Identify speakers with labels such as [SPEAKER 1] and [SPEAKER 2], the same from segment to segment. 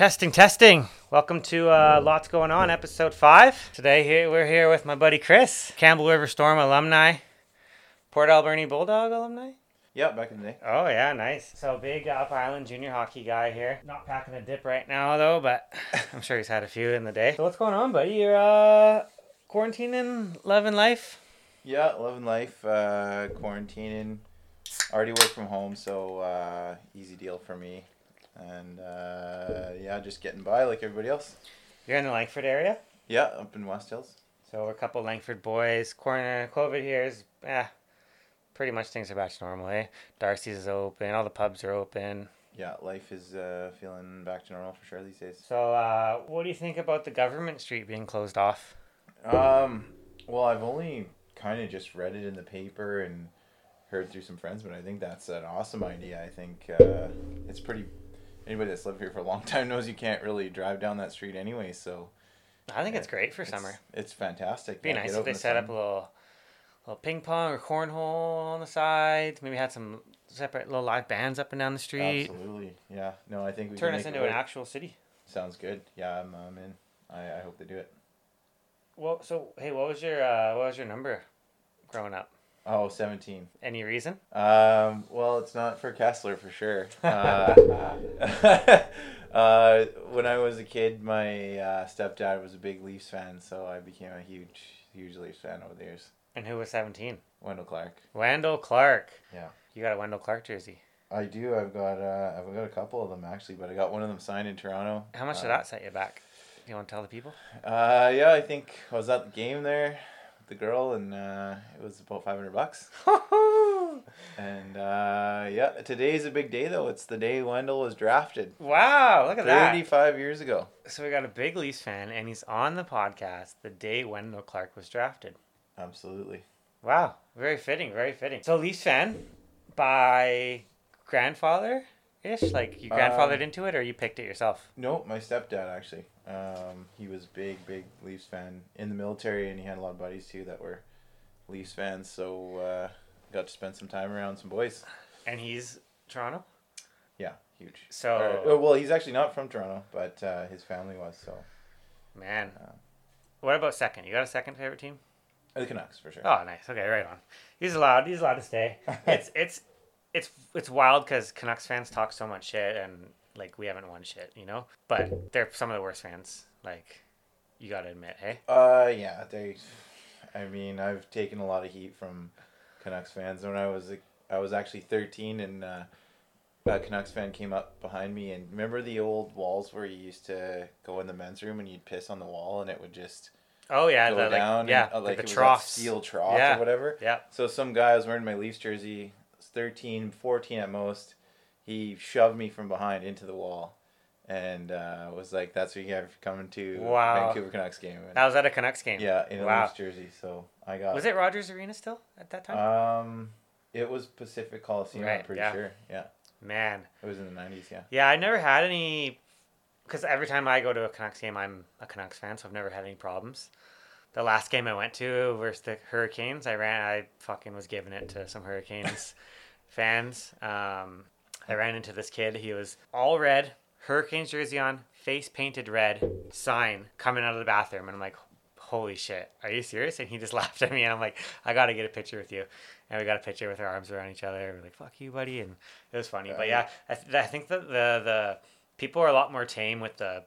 [SPEAKER 1] Testing, testing. Welcome to uh, Lots Going On, episode five. Today here we're here with my buddy Chris, Campbell River Storm alumni, Port Alberni Bulldog alumni.
[SPEAKER 2] Yeah, back in the day.
[SPEAKER 1] Oh yeah, nice. So big Up Island junior hockey guy here. Not packing a dip right now though, but I'm sure he's had a few in the day. So what's going on, buddy? You're uh, quarantining, loving life.
[SPEAKER 2] Yeah, loving life, uh, quarantining. Already work from home, so uh, easy deal for me. And uh, yeah, just getting by like everybody else.
[SPEAKER 1] You're in the Langford area.
[SPEAKER 2] Yeah, up in West Hills.
[SPEAKER 1] So we're a couple Langford boys. Corner COVID here is eh, pretty much things are back to normal. Eh, Darcy's is open. All the pubs are open.
[SPEAKER 2] Yeah, life is uh, feeling back to normal for sure these days.
[SPEAKER 1] So uh, what do you think about the government street being closed off?
[SPEAKER 2] Um, well, I've only kind of just read it in the paper and heard through some friends, but I think that's an awesome idea. I think uh, it's pretty. Anybody that's lived here for a long time knows you can't really drive down that street anyway. So
[SPEAKER 1] I think it's great for
[SPEAKER 2] it's,
[SPEAKER 1] summer.
[SPEAKER 2] It's fantastic.
[SPEAKER 1] Be
[SPEAKER 2] Yeah,
[SPEAKER 1] nice if they
[SPEAKER 2] the
[SPEAKER 1] set
[SPEAKER 2] sun.
[SPEAKER 1] up a little, little ping pong or cornhole on the sides. Maybe had some separate little live bands up and down the street.
[SPEAKER 2] Absolutely, yeah. No, I think we
[SPEAKER 1] Turn us into an actual city.
[SPEAKER 2] Sounds good. Yeah, I'm, I'm in. I, I hope they do it.
[SPEAKER 1] Well, so hey, what was your uh, what was your number growing up?
[SPEAKER 2] Oh, 17.
[SPEAKER 1] Any reason?
[SPEAKER 2] Um, well, it's not for Kesler for sure. Uh, uh, when I was a kid, my uh, stepdad was a big Leafs fan, so I became a huge, huge Leafs fan over the years.
[SPEAKER 1] And who was seventeen?
[SPEAKER 2] Wendell Clark.
[SPEAKER 1] Wendell Clark.
[SPEAKER 2] Yeah.
[SPEAKER 1] You got a Wendell Clark jersey.
[SPEAKER 2] I do. I've got. Uh, I've got a couple of them actually, but I got one of them signed in Toronto.
[SPEAKER 1] How much
[SPEAKER 2] Uh,
[SPEAKER 1] did that set you back? You want to tell the people?
[SPEAKER 2] Uh, yeah, I think I was at the game there the girl, and uh, it was about five hundred bucks. And uh, yeah, today's a big day though. It's the day Wendell was drafted.
[SPEAKER 1] wow, look at that.
[SPEAKER 2] Thirty-five years ago.
[SPEAKER 1] So we got a big Leafs fan, and he's on the podcast the day Wendell Clark was drafted.
[SPEAKER 2] Absolutely.
[SPEAKER 1] Wow, very fitting, very fitting. So Leafs fan by grandfather ish, like you grandfathered
[SPEAKER 2] Um,
[SPEAKER 1] into it, or you picked it yourself.
[SPEAKER 2] No, my stepdad actually. Um, he was big, big Leafs fan in the military, and he had a lot of buddies too that were Leafs fans. So uh, got to spend some time around some boys.
[SPEAKER 1] And he's Toronto.
[SPEAKER 2] Yeah, huge.
[SPEAKER 1] So
[SPEAKER 2] Or- oh, well, he's actually not from Toronto, but uh, his family was. So
[SPEAKER 1] man,
[SPEAKER 2] Uh,
[SPEAKER 1] what about second? You got a second favorite team?
[SPEAKER 2] the Canucks for sure.
[SPEAKER 1] Oh, nice. Okay, right on. He's allowed. He's allowed to stay. It's it's it's it's wild because Canucks fans talk so much shit, and like we haven't won shit, you know. But they're some of the worst fans. Like you got to admit, hey.
[SPEAKER 2] Uh, yeah, they. I mean, I've taken a lot of heat from Canucks fans. When I was, I was actually thirteen, and uh, a Canucks fan came up behind me, and remember the old walls where you used to go in the men's room and you'd piss on the wall, and it would just
[SPEAKER 1] Oh yeah,
[SPEAKER 2] go
[SPEAKER 1] the, like,
[SPEAKER 2] down.
[SPEAKER 1] yeah,
[SPEAKER 2] and, uh,
[SPEAKER 1] like
[SPEAKER 2] like
[SPEAKER 1] the
[SPEAKER 2] was steel trough
[SPEAKER 1] Yeah.
[SPEAKER 2] or whatever.
[SPEAKER 1] Yeah.
[SPEAKER 2] So some guy was wearing my Leafs jersey, was 13, 14 at most. He shoved me from behind into the wall, and uh, was like, "That's what you have for coming to
[SPEAKER 1] Wow.
[SPEAKER 2] Vancouver Canucks game." And,
[SPEAKER 1] That was at a Canucks game.
[SPEAKER 2] yeah, in a
[SPEAKER 1] Wow.
[SPEAKER 2] Leafs jersey. So I got.
[SPEAKER 1] Was it Rogers Arena still at that time?
[SPEAKER 2] Um, it was Pacific Coliseum.
[SPEAKER 1] Right,
[SPEAKER 2] I'm pretty
[SPEAKER 1] yeah.
[SPEAKER 2] sure. Yeah,
[SPEAKER 1] Man,
[SPEAKER 2] it was in the '90s. Yeah.
[SPEAKER 1] yeah, I never had any. Because every time I go to a Canucks game, I'm a Canucks fan, so I've never had any problems. The last game I went to versus the Hurricanes, I ran. I fucking was giving it to some Hurricanes fans. Um, I ran into this kid. He was all red, Hurricanes jersey on, face painted red, sign coming out of the bathroom, and I'm like, "Holy shit, are you serious?" And he just laughed at me, and I'm like, "I got to get a picture with you." And we got a picture with our arms around each other. We're like, "Fuck you, buddy," and it was funny. But yeah, I, th- I think that the the people are a lot more tame with the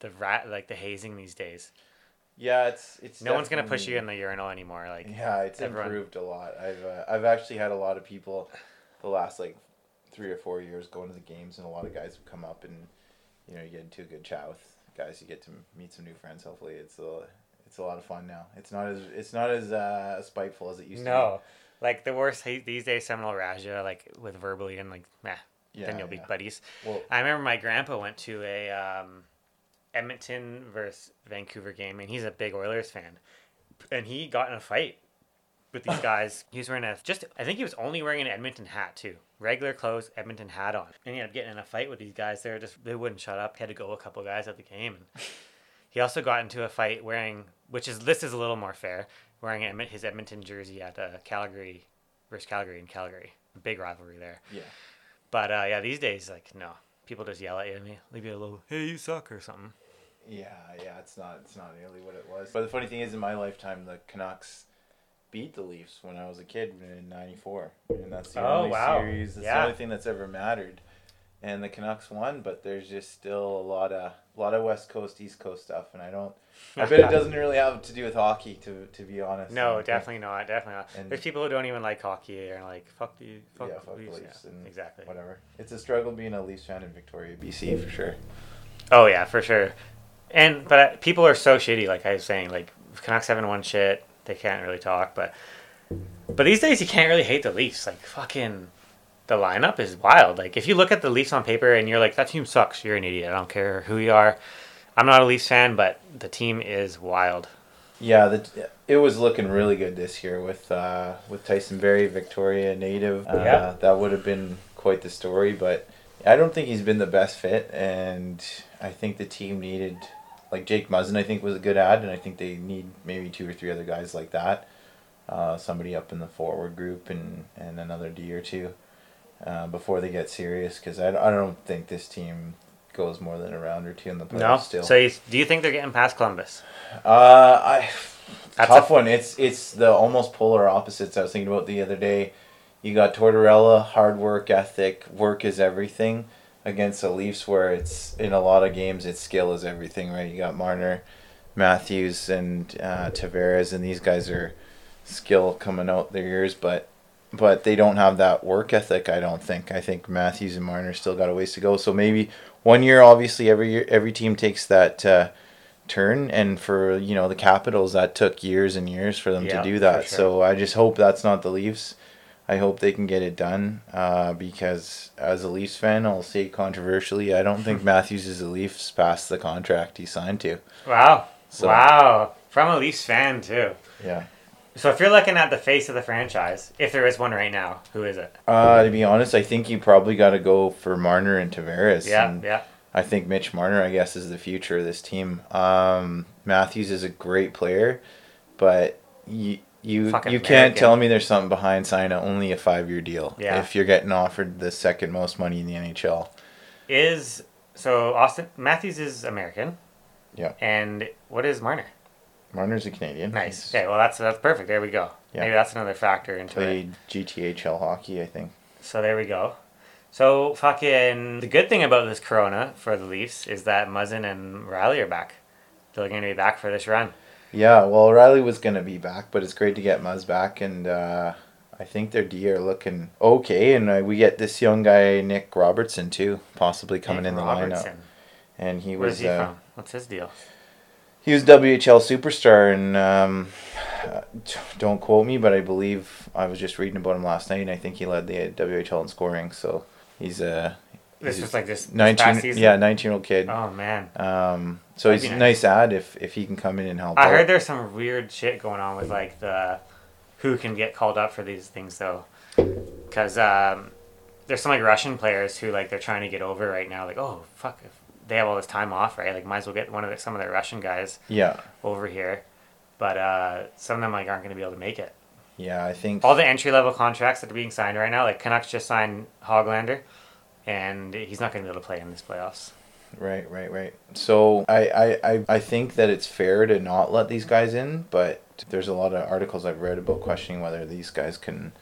[SPEAKER 1] the rat like the hazing these days.
[SPEAKER 2] Yeah, it's it's.
[SPEAKER 1] No one's gonna push you in the urinal anymore. Like
[SPEAKER 2] Yeah, it's
[SPEAKER 1] everyone-
[SPEAKER 2] improved a lot. I've uh, I've actually had a lot of people, the last like three or four years going to the games, and a lot of guys have come up and, you know, you get into a good chat with guys. You get to meet some new friends. Hopefully, it's a it's a lot of fun now. It's not as it's not as uh, spiteful as it used to. Be.
[SPEAKER 1] No, like the worst hate these days. Seminole Raja like with verbally and like, meh.
[SPEAKER 2] Yeah,
[SPEAKER 1] then you'll be buddies.
[SPEAKER 2] Well,
[SPEAKER 1] I remember my grandpa went to a um, Edmonton versus Vancouver game, and he's a big Oilers fan, and he got in a fight with these guys. he was wearing a just I think he was only wearing an Edmonton hat too, regular clothes, Edmonton hat on, and he ended up getting in a fight with these guys. They were just they wouldn't shut up. He had to go a couple guys at the game, and he also got into a fight wearing, which is this is a little more fair, wearing his Edmonton jersey at uh, Calgary versus Calgary in Calgary, big rivalry there.
[SPEAKER 2] yeah.
[SPEAKER 1] But uh, yeah, these days, like no, people just yell at you, and leave you a little, hey, you suck or something.
[SPEAKER 2] Yeah, yeah, it's not it's not nearly what it was. But the funny thing is, in my lifetime, the Canucks beat the Leafs when I was a kid in '94, and that's the
[SPEAKER 1] Oh,
[SPEAKER 2] only
[SPEAKER 1] wow.
[SPEAKER 2] series. That's
[SPEAKER 1] Yeah.
[SPEAKER 2] the only thing that's ever mattered. And the Canucks won, but there's just still a lot of a lot of West Coast East Coast stuff, and I don't. I bet it doesn't really have to do with hockey, to to be honest.
[SPEAKER 1] No,
[SPEAKER 2] And-
[SPEAKER 1] definitely not. Definitely not.
[SPEAKER 2] And-
[SPEAKER 1] There's people who don't even like hockey and like, fuck the fuck
[SPEAKER 2] yeah, fuck
[SPEAKER 1] Leafs.
[SPEAKER 2] Leafs
[SPEAKER 1] Yeah,
[SPEAKER 2] and
[SPEAKER 1] exactly.
[SPEAKER 2] Whatever. It's a struggle being a Leafs fan in Victoria, BC, for sure.
[SPEAKER 1] Oh yeah, for sure. And but uh, people are so shitty. Like I was saying, like Canucks haven't won shit. They can't really talk. But but these days you can't really hate the Leafs. Like fucking, the lineup is wild. Like if you look at the Leafs on paper and you're like, that team sucks. You're an idiot. I don't care who you are. I'm not a Leafs fan, but the team is wild.
[SPEAKER 2] Yeah, the, it was looking really good this year with uh, with Tyson Barrie, Victoria native. Uh,
[SPEAKER 1] Yeah.
[SPEAKER 2] that would have been quite the story, but I don't think he's been the best fit, and I think the team needed like Jake Muzzin. I think was a good ad, and I think they need maybe two or three other guys like that. Uh, somebody up in the forward group and and another D or two uh, before they get serious, because I, I don't think this team goes more than a round or two in the playoffs
[SPEAKER 1] No.
[SPEAKER 2] still.
[SPEAKER 1] So you, do you think they're getting past Columbus?
[SPEAKER 2] Uh, I
[SPEAKER 1] That's
[SPEAKER 2] tough
[SPEAKER 1] a-
[SPEAKER 2] one. It's it's the almost polar opposites. I was thinking about the other day. You got Tortorella, hard work ethic, work is everything, against the Leafs, where it's in a lot of games it's skill is everything. Right? You got Marner, Matthews, and uh, Tavares, and these guys are skill coming out their ears, but but they don't have that work ethic. I don't think. I think Matthews and Marner still got a ways to go. So maybe one year, obviously, every year every team takes that. Uh, turn and for you know the capitals that took years and years for them
[SPEAKER 1] Yeah,
[SPEAKER 2] to do that
[SPEAKER 1] sure.
[SPEAKER 2] so i just hope that's not the leafs i hope they can get it done uh, because as a leafs fan i'll say controversially i don't think matthews is a leafs past the contract he signed to
[SPEAKER 1] Wow.
[SPEAKER 2] So-
[SPEAKER 1] Wow. From a Leafs fan too.
[SPEAKER 2] yeah
[SPEAKER 1] So if you're looking at the face of the franchise, if there is one right now, who is it?
[SPEAKER 2] uh, to be honest i think you probably got to go for marner and tavares
[SPEAKER 1] Yeah,
[SPEAKER 2] and
[SPEAKER 1] yeah.
[SPEAKER 2] I think Mitch Marner, I guess, is the future of this team. Um, Matthews is a great player, but you you
[SPEAKER 1] Fucking
[SPEAKER 2] you can't
[SPEAKER 1] American.
[SPEAKER 2] tell me there's something behind signing only a five year deal.
[SPEAKER 1] Yeah.
[SPEAKER 2] If you're getting offered the second most money in the NHL.
[SPEAKER 1] Is so Auston Matthews is American.
[SPEAKER 2] Yeah.
[SPEAKER 1] And what is Marner?
[SPEAKER 2] Marner's a Canadian.
[SPEAKER 1] Nice.
[SPEAKER 2] He's
[SPEAKER 1] Okay, well that's that's perfect. There we go.
[SPEAKER 2] Yeah.
[SPEAKER 1] Maybe that's another factor into it.
[SPEAKER 2] Played GTHL hockey, I think.
[SPEAKER 1] So there we go. So fucking the good thing about this Corona for the Leafs is that Muzzin and Rielly are back. They're going to be back for this run.
[SPEAKER 2] Yeah, well, Rielly was going to be back, but it's great to get Muzz back, and uh, I think their D are looking okay, and uh, we get this young guy Nick Robertson too, possibly coming
[SPEAKER 1] Nick
[SPEAKER 2] in the
[SPEAKER 1] Robertson.
[SPEAKER 2] lineup, and he
[SPEAKER 1] Where's
[SPEAKER 2] was
[SPEAKER 1] he
[SPEAKER 2] uh,
[SPEAKER 1] from? What's his deal?
[SPEAKER 2] he was WHL superstar, and um, uh, don't quote me, but I believe I was just reading about him last night, and I think he led the WHL in scoring, so he's a
[SPEAKER 1] This
[SPEAKER 2] he's
[SPEAKER 1] was like this, this past
[SPEAKER 2] nineteen,
[SPEAKER 1] season.
[SPEAKER 2] yeah, nineteen year old kid.
[SPEAKER 1] Oh man.
[SPEAKER 2] Um, so
[SPEAKER 1] That'd
[SPEAKER 2] he's a
[SPEAKER 1] nice.
[SPEAKER 2] nice ad if if he can come in and help.
[SPEAKER 1] I
[SPEAKER 2] out.
[SPEAKER 1] heard there's some weird shit going on with like the who can get called up for these things though, because um, there's some like Russian players who like they're trying to get over right now. Like oh fuck, if they have all this time off, right? Like might as well get one of the, some of the Russian guys
[SPEAKER 2] Yeah,
[SPEAKER 1] over here, but uh, some of them like aren't going to be able to make it.
[SPEAKER 2] yeah, I think.
[SPEAKER 1] All the entry level contracts that are being signed right now, like Canucks just signed Hoglander, and he's not going to be able to play in this playoffs.
[SPEAKER 2] Right, right, right. So I, I, I, I think that it's fair to not let these guys in, but there's a lot of articles I've read about questioning whether these guys can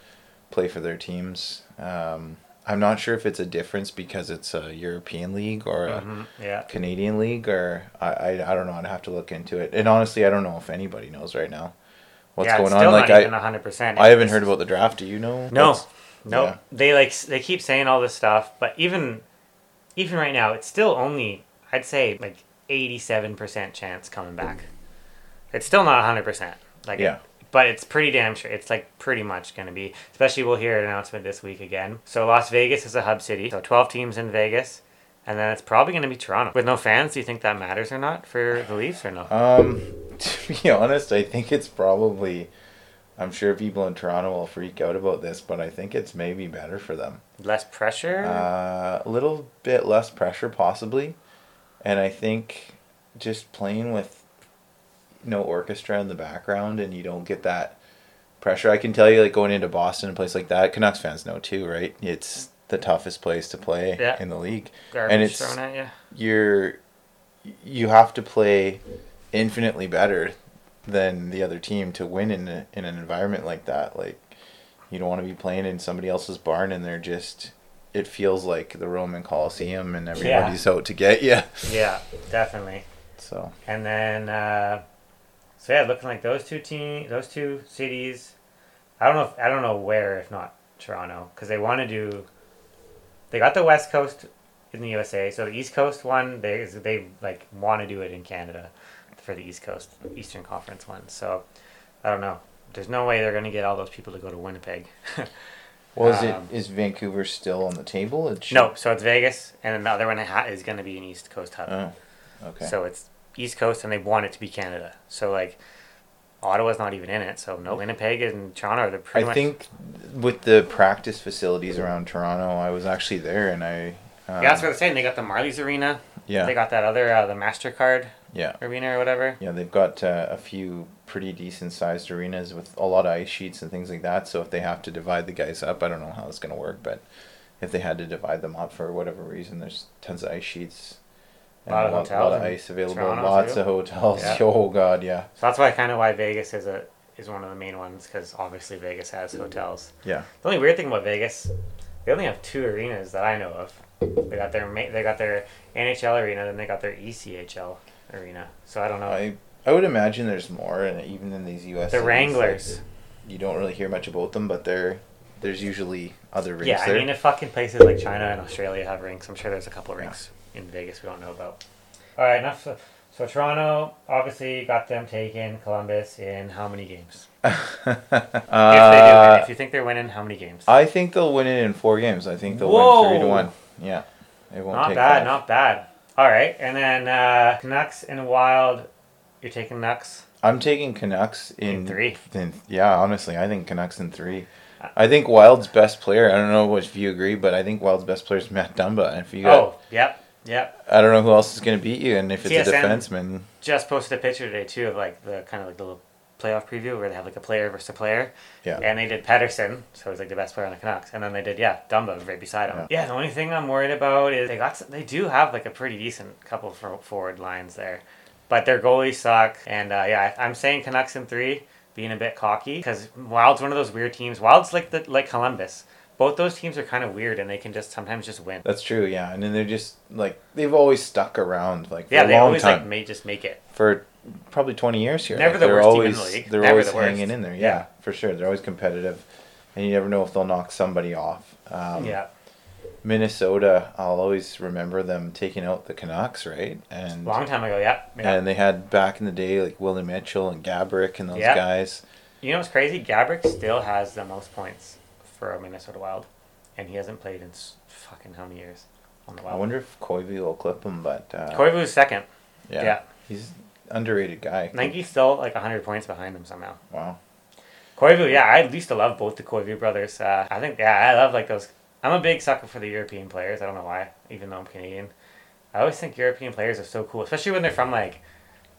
[SPEAKER 2] play for their teams. Um, I'm not sure if it's a difference because it's a European league or a
[SPEAKER 1] Mhm, Yeah.
[SPEAKER 2] Canadian league, or I, I, I don't know. I'd have to look into it. And honestly, I don't know if anybody knows right now what's
[SPEAKER 1] yeah,
[SPEAKER 2] going on. Like I,
[SPEAKER 1] hundred percent.
[SPEAKER 2] I haven't heard about the draft. Do you know?
[SPEAKER 1] No, no.
[SPEAKER 2] yeah.
[SPEAKER 1] They like they keep saying all this stuff, but even even right now, it's still only I'd say like eighty-seven percent chance coming back. It's still not hundred percent. Like
[SPEAKER 2] Yeah.
[SPEAKER 1] but it's pretty damn sure. It's like pretty much going to be. Especially we'll hear an announcement this week again. So Las Vegas is a hub city. So twelve teams in Vegas. And then it's probably going to be Toronto. With no fans, do you think that matters or not for the Leafs or no?
[SPEAKER 2] Um, to be honest, I think it's probably. I'm sure people in Toronto will freak out about this, but I think it's maybe better for them.
[SPEAKER 1] Less pressure?
[SPEAKER 2] Uh, a little bit less pressure, possibly, and I think just playing with no orchestra in the background, and you don't get that pressure. I can tell you, like going into Boston, a place like that, Canucks fans know too, right? It's the toughest place to play
[SPEAKER 1] Yeah.
[SPEAKER 2] in the league.
[SPEAKER 1] Garbage
[SPEAKER 2] And it's-
[SPEAKER 1] thrown at you.
[SPEAKER 2] You're you have to play infinitely better than the other team to win in a, in an environment like that. Like you don't want to be playing in somebody else's barn and they're just it feels like the Roman Coliseum and everybody's out to get you.
[SPEAKER 1] Yeah, definitely.
[SPEAKER 2] So
[SPEAKER 1] And then, uh, so yeah, looking like those two team, those two cities. I don't know. If, I don't know where, if not Toronto, because they want to do. They got the West Coast in the USA, so the East Coast one, they they like want to do it in Canada for the East Coast Eastern Conference one. So I don't know. There's no way they're gonna get all those people to go to Winnipeg.
[SPEAKER 2] well, is
[SPEAKER 1] Um,
[SPEAKER 2] is Vancouver still on the table? It should-
[SPEAKER 1] no, so it's Vegas, and then the other one is gonna be an East Coast hub.
[SPEAKER 2] Oh, okay.
[SPEAKER 1] So it's East Coast, and they want it to be Canada. So like, Ottawa's not even in it. So no, Winnipeg and Toronto are the
[SPEAKER 2] I
[SPEAKER 1] much.
[SPEAKER 2] think with the practice facilities around Toronto, I was actually there and I. Uh,
[SPEAKER 1] yeah, that's what they're saying. They got the Marlies Arena.
[SPEAKER 2] yeah,
[SPEAKER 1] They got that other uh, the Mastercard
[SPEAKER 2] yeah,
[SPEAKER 1] Arena or whatever.
[SPEAKER 2] yeah. They've got uh, a few pretty decent sized arenas with a lot of ice sheets and things like that. So if they have to divide the guys up, I don't know how it's gonna work, but if they had to divide them up for whatever reason, there's tons of ice sheets. And
[SPEAKER 1] Lot of
[SPEAKER 2] a lot,
[SPEAKER 1] hotels
[SPEAKER 2] lot of ice available.
[SPEAKER 1] Toronto,
[SPEAKER 2] lots
[SPEAKER 1] too.
[SPEAKER 2] of hotels.
[SPEAKER 1] Yeah.
[SPEAKER 2] Oh god, yeah,
[SPEAKER 1] So that's why kind of why Vegas is a is one of the main ones because obviously Vegas has hotels.
[SPEAKER 2] yeah.
[SPEAKER 1] The only weird thing about Vegas, they only have two arenas that I know of. They got their they got their NHL arena, then they got their ECHL arena. So I don't know.
[SPEAKER 2] I I would imagine there's more, and even in these U.S.
[SPEAKER 1] the
[SPEAKER 2] cities, like,
[SPEAKER 1] Wranglers.
[SPEAKER 2] you don't really hear much about them, but they're there's usually other rinks
[SPEAKER 1] Yeah,
[SPEAKER 2] there.
[SPEAKER 1] I mean, if fucking places like China and Australia have rinks, I'm sure there's a couple
[SPEAKER 2] Yeah.
[SPEAKER 1] rinks in Vegas we don't know about. All right, enough. So, so Toronto obviously got them taken. Columbus in how many games? if they do win,
[SPEAKER 2] uh,
[SPEAKER 1] if you think they're winning, how many games?
[SPEAKER 2] I think they'll win it in four games. I think they'll
[SPEAKER 1] Whoa.
[SPEAKER 2] win three to one. Yeah, it won't
[SPEAKER 1] not bad,
[SPEAKER 2] five.
[SPEAKER 1] not bad. All right, and then uh, Canucks and Wild. You're taking Nucks.
[SPEAKER 2] I'm taking Canucks in,
[SPEAKER 1] In three.
[SPEAKER 2] in- yeah, honestly, I think Canucks in three. I think Wild's best player. I don't know if you agree, but I think Wild's best player is Matt Dumba. And if you got,
[SPEAKER 1] Oh, yep, yep.
[SPEAKER 2] I don't know who else is going to beat you. And if it's a defenseman,
[SPEAKER 1] Just posted a picture today too of like the kind of like the little playoff preview where they have like a player versus a player.
[SPEAKER 2] Yeah.
[SPEAKER 1] And they did Pettersson, so he's like the best player on the Canucks, and then they did yeah Dumba right beside him. Yeah. The only thing I'm worried about is they got some, they do have like a pretty decent couple for forward lines there, but their goalies suck. And uh, yeah, I'm saying Canucks in three, being a bit cocky because Wild's one of those weird teams. Wild's like the like Columbus. Both those teams are kind of weird, and they can just sometimes just win.
[SPEAKER 2] that's true. Yeah, and then they're just like they've always stuck around like
[SPEAKER 1] Yeah, they always
[SPEAKER 2] time
[SPEAKER 1] like may just make it.
[SPEAKER 2] For probably 20 years here.
[SPEAKER 1] Never
[SPEAKER 2] like,
[SPEAKER 1] the
[SPEAKER 2] they're
[SPEAKER 1] worst team in
[SPEAKER 2] always,
[SPEAKER 1] the league.
[SPEAKER 2] They're
[SPEAKER 1] Never
[SPEAKER 2] always
[SPEAKER 1] the
[SPEAKER 2] hanging in there. Yeah,
[SPEAKER 1] Yeah.
[SPEAKER 2] for sure. They're always competitive, and you never know if they'll knock somebody off. Um,
[SPEAKER 1] yeah.
[SPEAKER 2] Minnesota, I'll always remember them taking out the Canucks, right? And
[SPEAKER 1] Long time ago, yeah. yeah.
[SPEAKER 2] and they had back in the day like Willie Mitchell and Gaborik and those
[SPEAKER 1] Yeah.
[SPEAKER 2] guys.
[SPEAKER 1] You know what's crazy? Gaborik still has the most points for a Minnesota Wild, and he hasn't played in fucking how many years on the Wild.
[SPEAKER 2] I wonder if Koivu will clip him, but uh,
[SPEAKER 1] Koivu's second.
[SPEAKER 2] yeah,
[SPEAKER 1] yeah.
[SPEAKER 2] he's underrated guy.
[SPEAKER 1] He's still like hundred points behind him somehow.
[SPEAKER 2] Wow.
[SPEAKER 1] Koivu, yeah, I used to love both the Koivu brothers. Uh, I think, yeah, I love like those. I'm a big sucker for the European players. I don't know why, even though I'm Canadian. I always think European players are so cool, especially when they're from like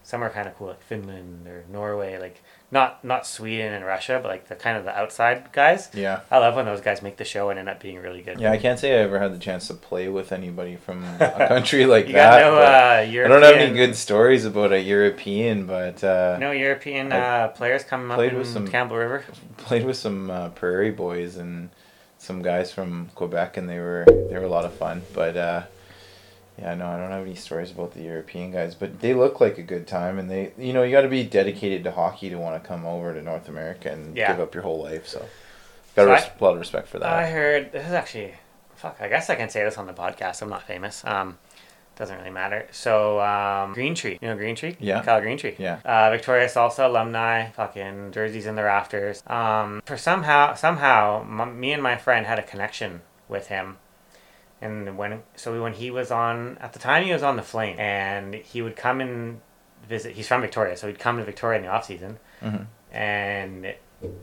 [SPEAKER 1] somewhere kind of cool, like Finland or Norway, like not not Sweden and Russia, but like the kind of the outside guys.
[SPEAKER 2] Yeah.
[SPEAKER 1] I love when those guys make the show and end up being really good.
[SPEAKER 2] Yeah, I can't say I ever had the chance to play with anybody from a country like
[SPEAKER 1] you
[SPEAKER 2] that.
[SPEAKER 1] got no uh,
[SPEAKER 2] I don't have any good stories about a European, but uh,
[SPEAKER 1] No European uh, players coming up
[SPEAKER 2] played
[SPEAKER 1] in
[SPEAKER 2] with some-
[SPEAKER 1] Campbell River.
[SPEAKER 2] played with some uh, Prairie Boys and some guys from Quebec, and they were they were a lot of fun. But uh, yeah, no, I don't have any stories about the European guys, but they look like a good time, and they you know you got to be dedicated to hockey to want to come over to North America and
[SPEAKER 1] Yeah.
[SPEAKER 2] give up your whole life. So got
[SPEAKER 1] So
[SPEAKER 2] a
[SPEAKER 1] I-
[SPEAKER 2] res- lot of respect for that.
[SPEAKER 1] I heard this is actually fuck. I guess I can say this on the podcast. I'm not famous. Um, doesn't really matter. So um, Greentree, you know Greentree?
[SPEAKER 2] Yeah.
[SPEAKER 1] Kyle Greentree.
[SPEAKER 2] Yeah.
[SPEAKER 1] Uh, Victoria Salsa alumni, fucking jerseys in the rafters. Um, for somehow somehow m- me and my friend had a connection with him. And when so when he was on at the time he was on the Flame and he would come and visit. He's from Victoria, so he'd come to Victoria in the off season
[SPEAKER 2] Mhm.
[SPEAKER 1] and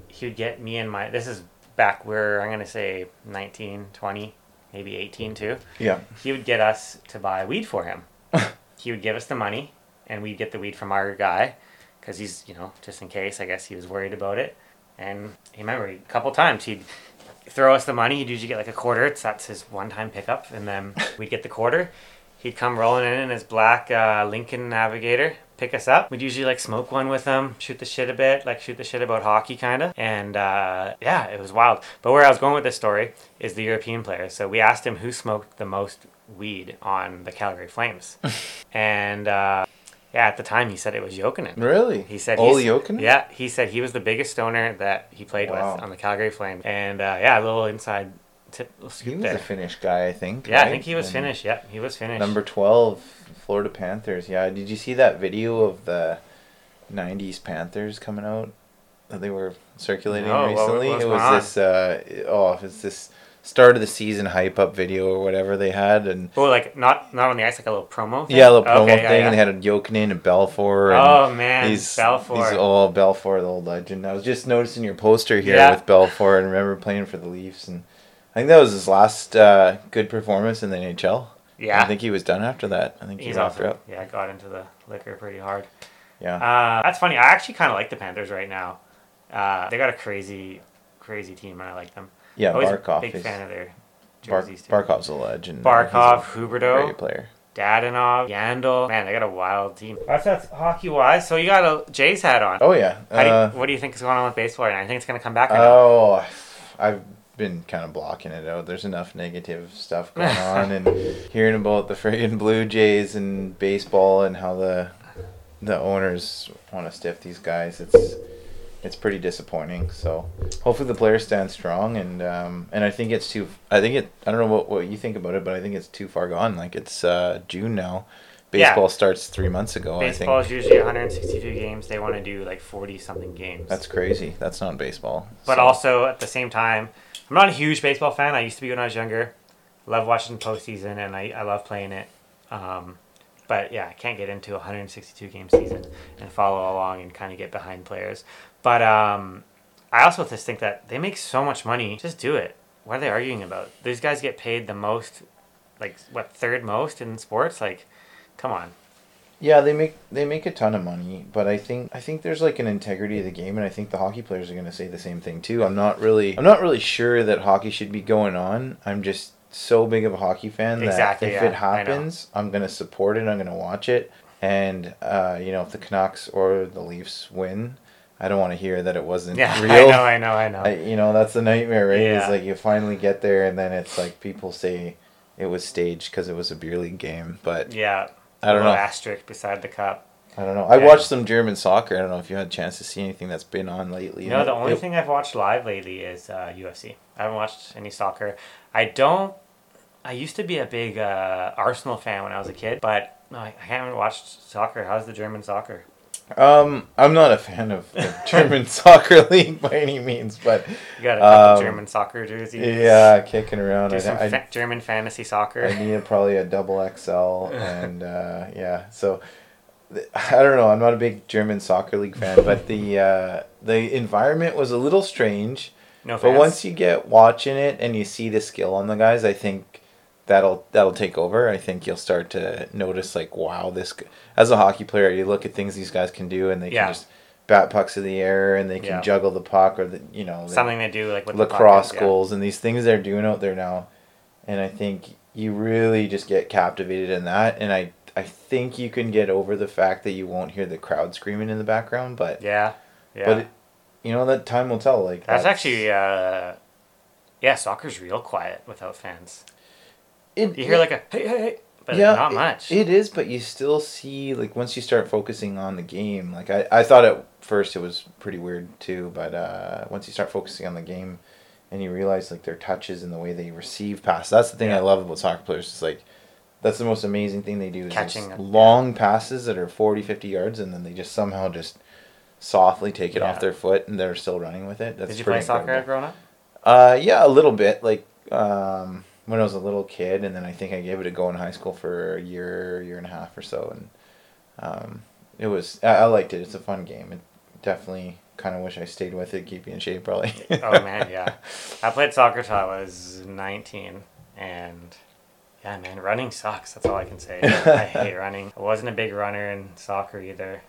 [SPEAKER 1] he would get me and my this is back where i'm going to say 19 20 maybe 18 too
[SPEAKER 2] Yeah,
[SPEAKER 1] he would get us to buy weed for him he would give us the money and we'd get the weed from our guy because he's you know just in case i guess he was worried about it and he remember a couple times he'd throw us the money. He'd usually get like a quarter. It's that's his one-time pickup, and then we'd get the quarter. He'd come rolling in in his black uh, Lincoln Navigator, pick us up. We'd usually like smoke one with him, shoot the shit a bit, like shoot the shit about hockey kind of. And uh, yeah, it was wild. But where I was going with this story is the European players. So we asked him who smoked the most weed on the Calgary Flames, and uh, yeah, at the time he said it was Jokinen.
[SPEAKER 2] Really?
[SPEAKER 1] He said Olli
[SPEAKER 2] Jokinen?
[SPEAKER 1] Yeah, he said he was the biggest stoner that he played
[SPEAKER 2] Wow.
[SPEAKER 1] with on the Calgary Flames. And uh, yeah, a little inside tip little
[SPEAKER 2] He was
[SPEAKER 1] there.
[SPEAKER 2] a Finnish guy, I think.
[SPEAKER 1] yeah, I think he was
[SPEAKER 2] And
[SPEAKER 1] Finnish. Yeah, he was Finnish.
[SPEAKER 2] Number twelve, Florida Panthers. Yeah, did you see that video of the '90s Panthers coming out that they were circulating
[SPEAKER 1] No, what-
[SPEAKER 2] recently?
[SPEAKER 1] what's
[SPEAKER 2] it was
[SPEAKER 1] on?
[SPEAKER 2] this. Uh, oh, it's this start of the season hype up video or whatever they had, and
[SPEAKER 1] Oh, like not not on the ice, like a little promo. Thing?
[SPEAKER 2] yeah, a little promo thing,
[SPEAKER 1] yeah,
[SPEAKER 2] and they had a Jokinen and Belfour. And
[SPEAKER 1] Oh man,
[SPEAKER 2] He's
[SPEAKER 1] Belfour.
[SPEAKER 2] He's oh Belfour, the old legend. I was just noticing your poster here
[SPEAKER 1] Yeah.
[SPEAKER 2] with Belfour, and remember playing for the Leafs, and I think that was his last uh, good performance in the NHL.
[SPEAKER 1] yeah,
[SPEAKER 2] I think he was done after that. I think he
[SPEAKER 1] he's
[SPEAKER 2] wrapped
[SPEAKER 1] also
[SPEAKER 2] up.
[SPEAKER 1] yeah got into the liquor pretty hard.
[SPEAKER 2] Yeah.
[SPEAKER 1] Uh, that's funny. I actually kind of like the Panthers right now. Uh, they got a crazy, crazy team, and I like them.
[SPEAKER 2] Yeah,
[SPEAKER 1] Always
[SPEAKER 2] Barkov
[SPEAKER 1] big
[SPEAKER 2] is
[SPEAKER 1] fan of their
[SPEAKER 2] Bar-
[SPEAKER 1] jerseys too.
[SPEAKER 2] Barkov's a legend.
[SPEAKER 1] Barkov, Huberdeau,
[SPEAKER 2] great player.
[SPEAKER 1] Dadonov, Yandle. Man, they got a wild team. That's that's hockey wise. So you got a Jays hat on.
[SPEAKER 2] Oh yeah.
[SPEAKER 1] How do you,
[SPEAKER 2] Uh,
[SPEAKER 1] what do you think is going on with baseball right now? I think it's going to come back.
[SPEAKER 2] Oh, I've been kind of blocking it out. There's enough negative stuff going on, and hearing about the friggin' Blue Jays and baseball and how the the owners want to stiff these guys. It's it's pretty disappointing. So hopefully the players stand strong, and um, and I think it's too. I think it. I don't know what what you think about it, but I think it's too far gone. Like it's uh, June now.
[SPEAKER 1] Yeah.
[SPEAKER 2] Baseball starts three months ago.
[SPEAKER 1] Baseball
[SPEAKER 2] I
[SPEAKER 1] is usually 162 games. They want to do like 40 something games.
[SPEAKER 2] that's crazy. That's not baseball.
[SPEAKER 1] But
[SPEAKER 2] So-
[SPEAKER 1] also at the same time, I'm not a huge baseball fan. I used to be when I was younger. Love watching postseason and I, I love playing it. Um, but yeah, I can't get into a 162 game season and follow along and kind of get behind players. But um, I also just think that they make so much money. Just do it. What are they arguing about? These guys get paid the most, like what third most in sports? Like, come on.
[SPEAKER 2] Yeah, they make they make a ton of money, but I think I think there's like an integrity of the game, and I think the hockey players are going to say the same thing too. I'm not really I'm not really sure that hockey should be going on. I'm just so big of a hockey fan that if
[SPEAKER 1] yeah,
[SPEAKER 2] it happens, I'm going to support it. I'm going to watch it, and uh, you know if the Canucks or the Leafs win, I don't want to hear that it wasn't
[SPEAKER 1] Yeah,
[SPEAKER 2] real.
[SPEAKER 1] I know, I know, I know.
[SPEAKER 2] I, you know that's the nightmare, right?
[SPEAKER 1] Yeah.
[SPEAKER 2] It's like you finally get there, and then it's like people say it was staged because it was a beer league game, but
[SPEAKER 1] yeah.
[SPEAKER 2] I don't know.
[SPEAKER 1] Asterisk beside the cup.
[SPEAKER 2] I don't know. I watched some German soccer. I don't know if you had a chance to see anything that's been on lately.
[SPEAKER 1] Know, the only
[SPEAKER 2] it-
[SPEAKER 1] thing I've watched live lately is uh, UFC. I haven't watched any soccer. I don't. I used to be a big uh, Arsenal fan when I was a kid, but no, I, haven't watched soccer. How's the German soccer?
[SPEAKER 2] Um, I'm not a fan of the German soccer league by any means, but
[SPEAKER 1] You got a couple
[SPEAKER 2] Um,
[SPEAKER 1] German soccer jerseys.
[SPEAKER 2] yeah, kicking around.
[SPEAKER 1] Do
[SPEAKER 2] I,
[SPEAKER 1] some
[SPEAKER 2] I,
[SPEAKER 1] fa- German fantasy soccer.
[SPEAKER 2] I need probably a double XL, and uh, yeah. So I don't know. I'm not a big German soccer league fan, but the uh, the environment was a little strange.
[SPEAKER 1] no
[SPEAKER 2] But
[SPEAKER 1] fans.
[SPEAKER 2] once you get watching it and you see the skill on the guys, I think that'll that'll take over. I think you'll start to notice like, wow, this g- as a hockey player, you look at things these guys can do, and they
[SPEAKER 1] Yeah.
[SPEAKER 2] can just bat pucks in the air, and they can
[SPEAKER 1] Yeah.
[SPEAKER 2] juggle the puck, or the you know
[SPEAKER 1] something they do like with
[SPEAKER 2] lacrosse
[SPEAKER 1] is- yeah.
[SPEAKER 2] goals and these things they're doing out there now, and I think you really just get captivated in that, and I. I think you can get over the fact that you won't hear the crowd screaming in the background, but
[SPEAKER 1] Yeah, yeah.
[SPEAKER 2] but it, you know that time will tell. Like
[SPEAKER 1] that's, actually uh, yeah. Soccer's real quiet without fans.
[SPEAKER 2] it,
[SPEAKER 1] You hear like a hey hey hey, but
[SPEAKER 2] yeah,
[SPEAKER 1] not
[SPEAKER 2] it-
[SPEAKER 1] much.
[SPEAKER 2] It is, but you still see like once you start focusing on the game. Like I, I thought at first it was pretty weird too, but uh, once you start focusing on the game, and you realize like their touches and the way they receive passes. That's the thing I love about soccer players. Is like that's the most amazing thing they do. Is
[SPEAKER 1] Catching
[SPEAKER 2] long passes that are 40, 50 yards, and then they just somehow just softly take it
[SPEAKER 1] Yeah.
[SPEAKER 2] off their foot and they're still running with it. That's
[SPEAKER 1] Did you play soccer
[SPEAKER 2] incredible.
[SPEAKER 1] growing up?
[SPEAKER 2] Uh, yeah, a little bit. Like um, when I was a little kid, and then I think I gave it a go in high school for a year, year and a half or so, and um, it was I, I liked it. It's a fun game. It definitely kind of wish I stayed with it, keep you in shape, probably.
[SPEAKER 1] oh man, yeah. I played soccer till I was 19, and yeah, man, running sucks. That's all I can say. I hate running. I wasn't a big runner in soccer either.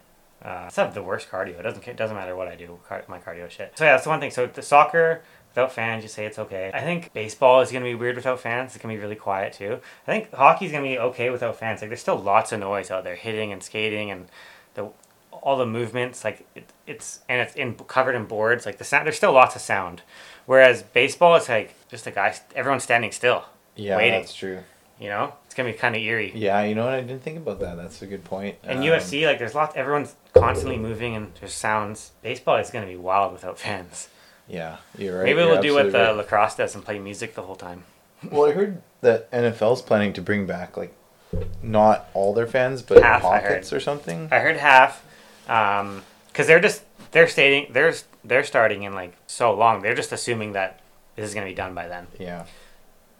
[SPEAKER 1] Uh, I just have the worst cardio. It doesn't it doesn't matter what I do. Car- my cardio shit. So yeah, that's the one thing. So the soccer, Without fans, you say it's okay. I think baseball is gonna be weird without fans. It's gonna be really quiet too. I think hockey's gonna be okay without fans. Like there's still lots of noise out there, hitting and skating, and the all the movements. Like it, it's and it's in covered in boards. Like the sound, there's still lots of sound. Whereas baseball, it's like just a guy, everyone's standing still.
[SPEAKER 2] Yeah,
[SPEAKER 1] Waiting.
[SPEAKER 2] that's true.
[SPEAKER 1] You know, it's gonna be kind of eerie.
[SPEAKER 2] Yeah, you know what? I didn't think about that. That's a good point.
[SPEAKER 1] And
[SPEAKER 2] Um,
[SPEAKER 1] UFC, like there's lots, everyone's constantly moving and there's sounds. Baseball is gonna be wild without fans.
[SPEAKER 2] Yeah, you're right.
[SPEAKER 1] Maybe
[SPEAKER 2] you're
[SPEAKER 1] we'll do what the
[SPEAKER 2] right.
[SPEAKER 1] lacrosse does and play music the whole time.
[SPEAKER 2] Well, I heard that NFL's planning to bring back like not all their fans, but
[SPEAKER 1] Half, I
[SPEAKER 2] pockets or something.
[SPEAKER 1] I heard half, um, because they're just they're stating they're they're starting in like so long. They're just assuming that this is gonna be done by then.
[SPEAKER 2] Yeah.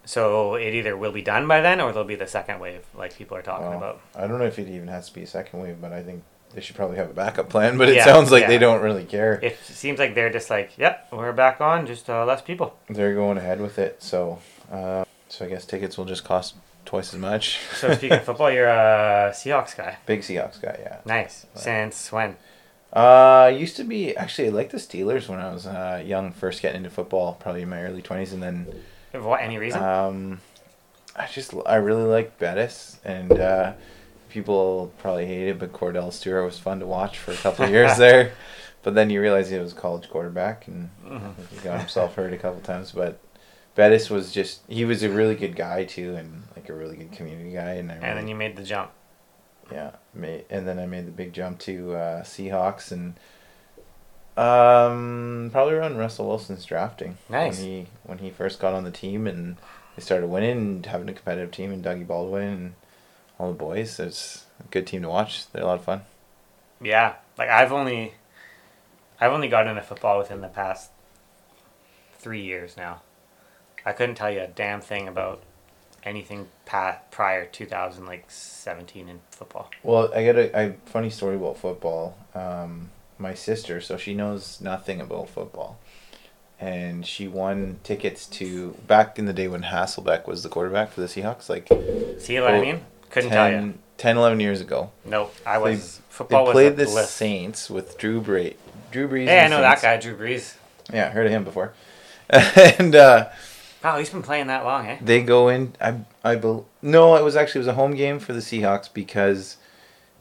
[SPEAKER 1] So it either will be done by then or there'll be the second wave, like people are talking
[SPEAKER 2] Well,
[SPEAKER 1] about.
[SPEAKER 2] I don't know if it even has to be a second wave, but I think they should probably have a backup plan. But it
[SPEAKER 1] Yeah,
[SPEAKER 2] sounds like they don't really care.
[SPEAKER 1] It seems like they're just like, yep, we're back on, just uh, less people.
[SPEAKER 2] They're going ahead with it, so uh, so I guess tickets will just cost twice as much.
[SPEAKER 1] So speaking of football, you're a Seahawks guy.
[SPEAKER 2] Big Seahawks guy, yeah.
[SPEAKER 1] Nice. Since when?
[SPEAKER 2] Uh, used to be actually I liked the Steelers when I was uh, young, first getting into football, probably in my early twenties, and then
[SPEAKER 1] what any reason?
[SPEAKER 2] um, I just I really liked Bettis, and uh, people probably hate it, but Kordell Stewart was fun to watch for a couple of years there. But then you realize he was a college quarterback, and
[SPEAKER 1] Mhm.
[SPEAKER 2] he got himself hurt a couple times. But Bettis was just he was a really good guy too, and like a really good community guy, and I
[SPEAKER 1] and then you made the jump.
[SPEAKER 2] yeah, made, and then I made the big jump to uh, Seahawks and um, probably around Russell Wilson's drafting.
[SPEAKER 1] Nice.
[SPEAKER 2] When he when he first got on the team and they started winning and having a competitive team and Dougie Baldwin and all the boys. It's a good team to watch. They're a lot of fun.
[SPEAKER 1] Yeah, like I've only, I've only gotten into football within the past three years now. I couldn't tell you a damn thing about anything pa- prior 2000 like 17 in football.
[SPEAKER 2] Well, I got a, a funny story about football. Um, my sister, so she knows nothing about football. And she won tickets to back in the day when Hasselbeck was the quarterback for the Seahawks, like
[SPEAKER 1] See what I mean? Couldn't
[SPEAKER 2] 10,
[SPEAKER 1] tell you.
[SPEAKER 2] 10, 11 years ago.
[SPEAKER 1] Nope. I
[SPEAKER 2] They-
[SPEAKER 1] was football
[SPEAKER 2] they played the
[SPEAKER 1] bliss.
[SPEAKER 2] Saints with Drew Brees. Drew Brees.
[SPEAKER 1] Hey, I know that guy, Drew Brees.
[SPEAKER 2] Yeah, heard of him before. and uh,
[SPEAKER 1] Wow, he's been playing that long, eh?
[SPEAKER 2] they go in. I I bel no, it was actually it was a home game for the Seahawks because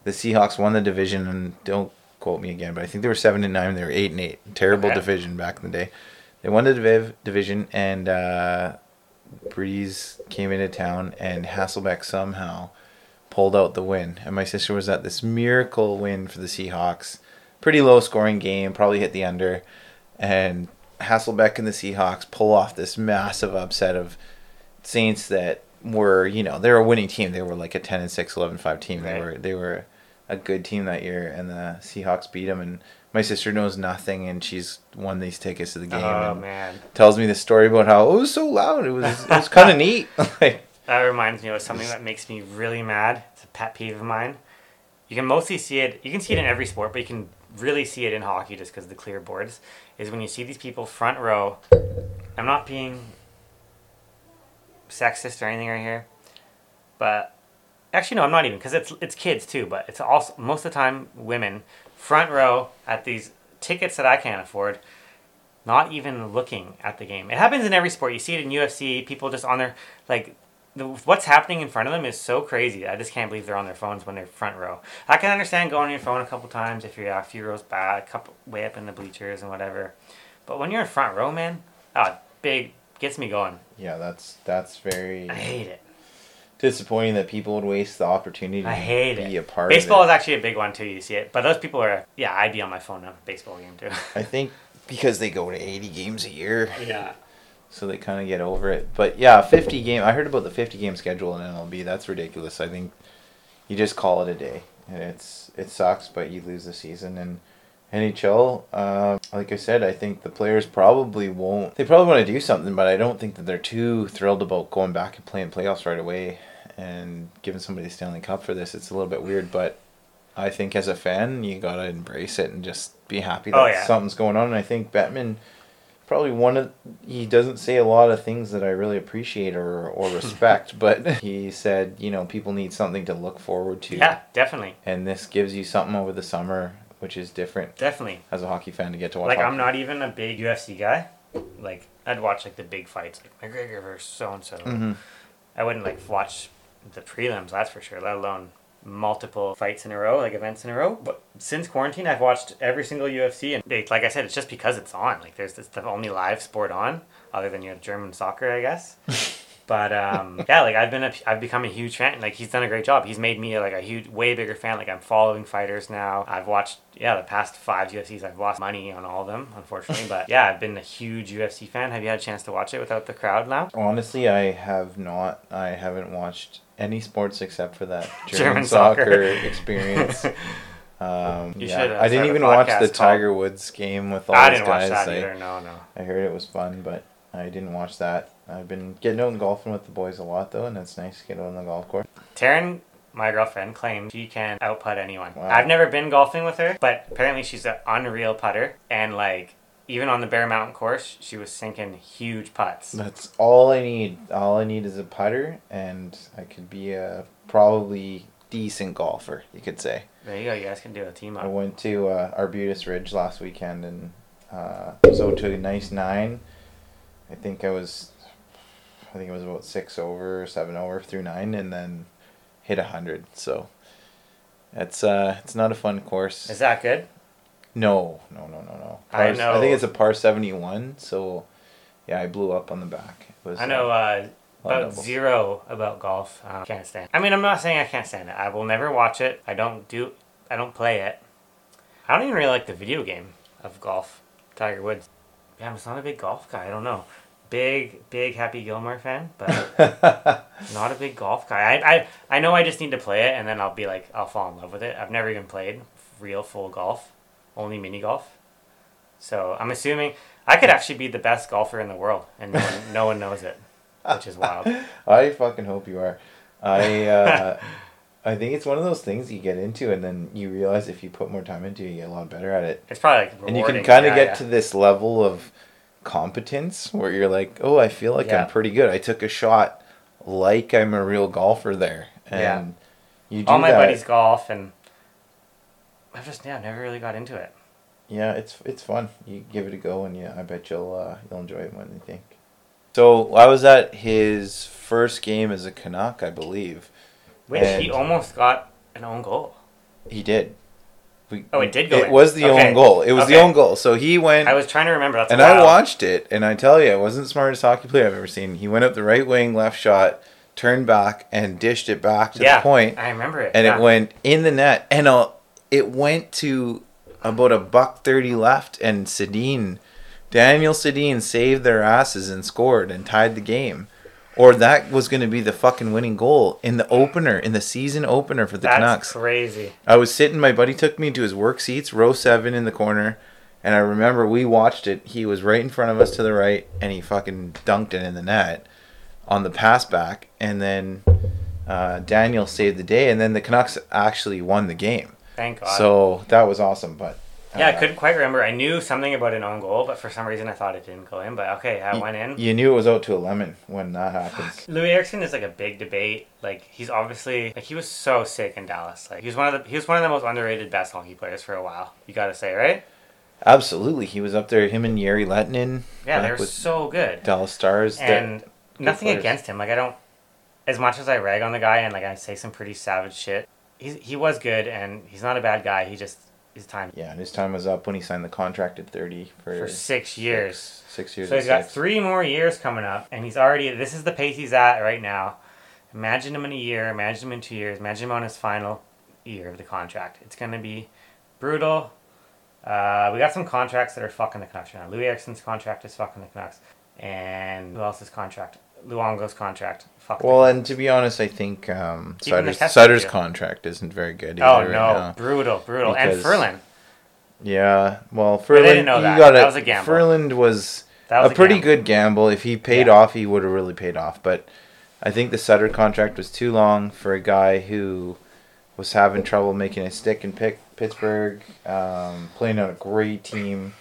[SPEAKER 2] the Seahawks won the division. And don't quote me again, but I think they were seven and nine. They were eight and eight. Terrible
[SPEAKER 1] Okay.
[SPEAKER 2] division back in the day. They won the div- division, and uh, Brees came into town, and Hasselbeck somehow pulled out the win. And my sister was at this miracle win for the Seahawks. Pretty low scoring game, probably hit the under. And Hasselbeck and the Seahawks pull off this massive upset of Saints that were, you know, they were a winning team. They were like a 10 and 6, 11 5 team. They were they were a good team that year and the Seahawks beat them and my sister knows nothing and she's won these tickets to the game
[SPEAKER 1] Oh
[SPEAKER 2] and
[SPEAKER 1] man,
[SPEAKER 2] tells me the story about how oh, it was so loud. It was it was kind of neat. like
[SPEAKER 1] that reminds me of something that makes me really mad. It's a pet peeve of mine. You can mostly see it. You can see it in every sport, but you can really see it in hockey just because the clear boards. Is when you see these people front row. I'm not being sexist or anything right here, but actually no, I'm not even because it's it's kids too. But it's also most of the time women front row at these tickets that I can't afford. Not even looking at the game. It happens in every sport. You see it in UFC. People just on their like the, what's happening in front of them is so crazy. I just can't believe they're on their phones when they're front row. I can understand going on your phone a couple times if you're a few rows back, a couple way up in the bleachers and whatever. But when you're in front row, man, ah, big gets me going.
[SPEAKER 2] yeah, that's that's very
[SPEAKER 1] I hate it.
[SPEAKER 2] Disappointing that people would waste the opportunity
[SPEAKER 1] I
[SPEAKER 2] to be
[SPEAKER 1] it.
[SPEAKER 2] a part
[SPEAKER 1] Baseball is actually a big one too. You see it, but those people are yeah. I'd be on my phone at a baseball game too.
[SPEAKER 2] I think because they go to 80 games a year.
[SPEAKER 1] yeah.
[SPEAKER 2] so they kind of get over it. But yeah, 50 game. I heard about the 50 game schedule in MLB. That's ridiculous. I think you just call it a day, and it's it sucks, but you lose the season. And NHL, uh, like I said, I think the players probably won't. They probably want to do something, but I don't think that they're too thrilled about going back and playing playoffs right away and giving somebody the Stanley Cup for this. It's a little bit weird, but. I think as a fan, you gotta embrace it and just be happy oh, that
[SPEAKER 1] Oh, yeah.
[SPEAKER 2] something's going on. And I think Bettman probably one of he doesn't say a lot of things that I really appreciate or or respect, but he said, you know, people need something to look forward to.
[SPEAKER 1] Yeah, definitely,
[SPEAKER 2] And this gives you something over the summer which is different
[SPEAKER 1] definitely.
[SPEAKER 2] as a hockey fan to get to watch.
[SPEAKER 1] Like I'm not even a big UFC guy, like I'd watch like the big fights, like McGregor versus so and so. I wouldn't like watch the prelims, that's for sure. Let alone multiple fights in a row, like events in a row. But since quarantine, I've watched every single UFC, and they, like I said, it's just because it's on. Like there's the only live sport on, other than your German soccer, I guess. But um, yeah, like I've been a, I've become a huge fan. Like he's done a great job. He's made me like a huge, way bigger fan. Like I'm following fighters now. I've watched yeah the past five UFCs. I've lost money on all of them, unfortunately. but yeah, I've been a huge UFC fan. Have you had a chance to watch it without the crowd now?
[SPEAKER 2] Honestly, I have not. I haven't watched any sports except for that German,
[SPEAKER 1] German
[SPEAKER 2] soccer,
[SPEAKER 1] soccer.
[SPEAKER 2] experience. Um,
[SPEAKER 1] You
[SPEAKER 2] yeah.
[SPEAKER 1] should,
[SPEAKER 2] I didn't even watch the
[SPEAKER 1] called-
[SPEAKER 2] Tiger Woods game with all
[SPEAKER 1] I
[SPEAKER 2] those
[SPEAKER 1] didn't watch that
[SPEAKER 2] I,
[SPEAKER 1] either. No, no.
[SPEAKER 2] I heard it was fun, but I didn't watch that. I've been getting out and golfing with the boys a lot though, and it's nice to get out on the golf course.
[SPEAKER 1] Taryn, my girlfriend, claims she can outputt anyone.
[SPEAKER 2] Wow.
[SPEAKER 1] I've never been golfing with her, but apparently she's an unreal putter. And like, even on the Bear Mountain course, she was sinking huge putts.
[SPEAKER 2] That's all I need. All I need is a putter, and I could be a probably decent golfer. You could say.
[SPEAKER 1] There you go. You guys can do a team up.
[SPEAKER 2] I went to uh, Arbutus Ridge last weekend and uh, out to a nice nine. I think I was, I think it was about six over, seven over through nine, and then hit a hundred. So it's uh, it's not a fun course.
[SPEAKER 1] Is that good?
[SPEAKER 2] No, no, no, no, no.
[SPEAKER 1] I
[SPEAKER 2] Par- I
[SPEAKER 1] know-
[SPEAKER 2] think it's a par seventy one. So yeah, I blew up on the back. It was,
[SPEAKER 1] I know
[SPEAKER 2] uh,
[SPEAKER 1] uh,
[SPEAKER 2] a lot of
[SPEAKER 1] about zero about golf. I can't stand. I mean, I'm not saying I can't stand it. I will never watch it. I don't do. I don't play it. I don't even really like the video game of golf. Tiger Woods. Yeah, I'm just not a big golf guy. I don't know. Big, big Happy Gilmore fan, but not a big golf guy. I, I, I know I just need to play it, and then I'll be like, I'll fall in love with it. I've never even played real full golf, only mini golf. So I'm assuming I could actually be the best golfer in the world, and no one, no one knows it, which is wild.
[SPEAKER 2] I fucking hope you are. I uh, I think it's one of those things you get into and then you realize if you put more time into it, you get a lot better at it.
[SPEAKER 1] It's probably like
[SPEAKER 2] And you can kind of
[SPEAKER 1] Yeah,
[SPEAKER 2] get
[SPEAKER 1] yeah.
[SPEAKER 2] to this level of competence where you're like, oh, I feel like
[SPEAKER 1] Yeah.
[SPEAKER 2] I'm pretty good. I took a shot like I'm a real golfer there. And
[SPEAKER 1] Yeah.
[SPEAKER 2] you do
[SPEAKER 1] all my
[SPEAKER 2] that.
[SPEAKER 1] buddies golf, and I've just yeah never really got into it.
[SPEAKER 2] Yeah, it's it's fun. You give it a go, and yeah, I bet you'll uh, you'll enjoy it more than you think. So I was at his first game as a Canuck, I believe.
[SPEAKER 1] Which he almost got an own goal.
[SPEAKER 2] He did. We,
[SPEAKER 1] Oh, it did go
[SPEAKER 2] It
[SPEAKER 1] in.
[SPEAKER 2] was the
[SPEAKER 1] Okay.
[SPEAKER 2] own goal. It was the own goal. So he went,
[SPEAKER 1] I was trying to remember. That's
[SPEAKER 2] and
[SPEAKER 1] wild.
[SPEAKER 2] I watched it, and I tell you, it wasn't the smartest hockey player I've ever seen. He went up the right wing, left shot, turned back, and dished it back to
[SPEAKER 1] yeah,
[SPEAKER 2] the point,
[SPEAKER 1] I remember it.
[SPEAKER 2] and
[SPEAKER 1] yeah.
[SPEAKER 2] it went in the net, and uh, it went to about a buck thirty left, and Sedin, Daniel Sedin saved their asses and scored and tied the game. Or that was going to be the fucking winning goal in the opener, in the season opener for the
[SPEAKER 1] That's
[SPEAKER 2] Canucks.
[SPEAKER 1] crazy.
[SPEAKER 2] I was sitting, my buddy took me to his work seats, row seven in the corner, and I remember we watched it. He was right in front of us to the right, and he fucking dunked it in the net on the pass back, and then uh, Daniel saved the day, and then the Canucks actually won the game.
[SPEAKER 1] Thank God.
[SPEAKER 2] So that was awesome, but
[SPEAKER 1] yeah, I
[SPEAKER 2] uh,
[SPEAKER 1] couldn't quite remember. I knew something about an own goal, but for some reason I thought it didn't go in. But okay, I
[SPEAKER 2] y-
[SPEAKER 1] went in.
[SPEAKER 2] You knew it was out to a lemon when that happens.
[SPEAKER 1] Loui Eriksson is like a big debate. Like he's obviously like he was so sick in Dallas. Like he was one of the he was one of the most underrated best hockey players for a while. You got to say right?
[SPEAKER 2] Absolutely, he was up there. Him and Jere Lehtinen,
[SPEAKER 1] Yeah, they were so good.
[SPEAKER 2] Dallas Stars.
[SPEAKER 1] And nothing
[SPEAKER 2] players.
[SPEAKER 1] against him. Like I don't, as much as I rag on the guy and like I say some pretty savage shit, he's he was good and he's not a bad guy. He just his time
[SPEAKER 2] yeah, and his time was up when he signed the contract at thirty for,
[SPEAKER 1] for six years.
[SPEAKER 2] Six, six years.
[SPEAKER 1] So he's got
[SPEAKER 2] six.
[SPEAKER 1] three more years coming up, and he's already. This is the pace he's at right now. Imagine him in a year. Imagine him in two years. Imagine him on his final year of the contract. It's gonna be brutal. Uh, we got some contracts that are fucking the Canucks right now. Loui Eriksson's contract is fucking the Canucks, and who else's contract? Luongo's contract. Fuck.
[SPEAKER 2] Well, and to be honest, I think um,
[SPEAKER 1] Even the
[SPEAKER 2] Sutter's,
[SPEAKER 1] Kesler
[SPEAKER 2] Sutter's
[SPEAKER 1] deal.
[SPEAKER 2] contract isn't very good.
[SPEAKER 1] oh no,
[SPEAKER 2] right
[SPEAKER 1] brutal, brutal, and
[SPEAKER 2] Because-
[SPEAKER 1] Furlan.
[SPEAKER 2] Yeah, well, Furland,
[SPEAKER 1] know that.
[SPEAKER 2] got
[SPEAKER 1] That was a gamble.
[SPEAKER 2] Furland was
[SPEAKER 1] That was
[SPEAKER 2] a pretty
[SPEAKER 1] gamble.
[SPEAKER 2] good gamble. If he paid
[SPEAKER 1] Yeah.
[SPEAKER 2] off, he would have really paid off. But I think the Sutter contract was too long for a guy who was having trouble making a stick in Pittsburgh, um, playing on a great team,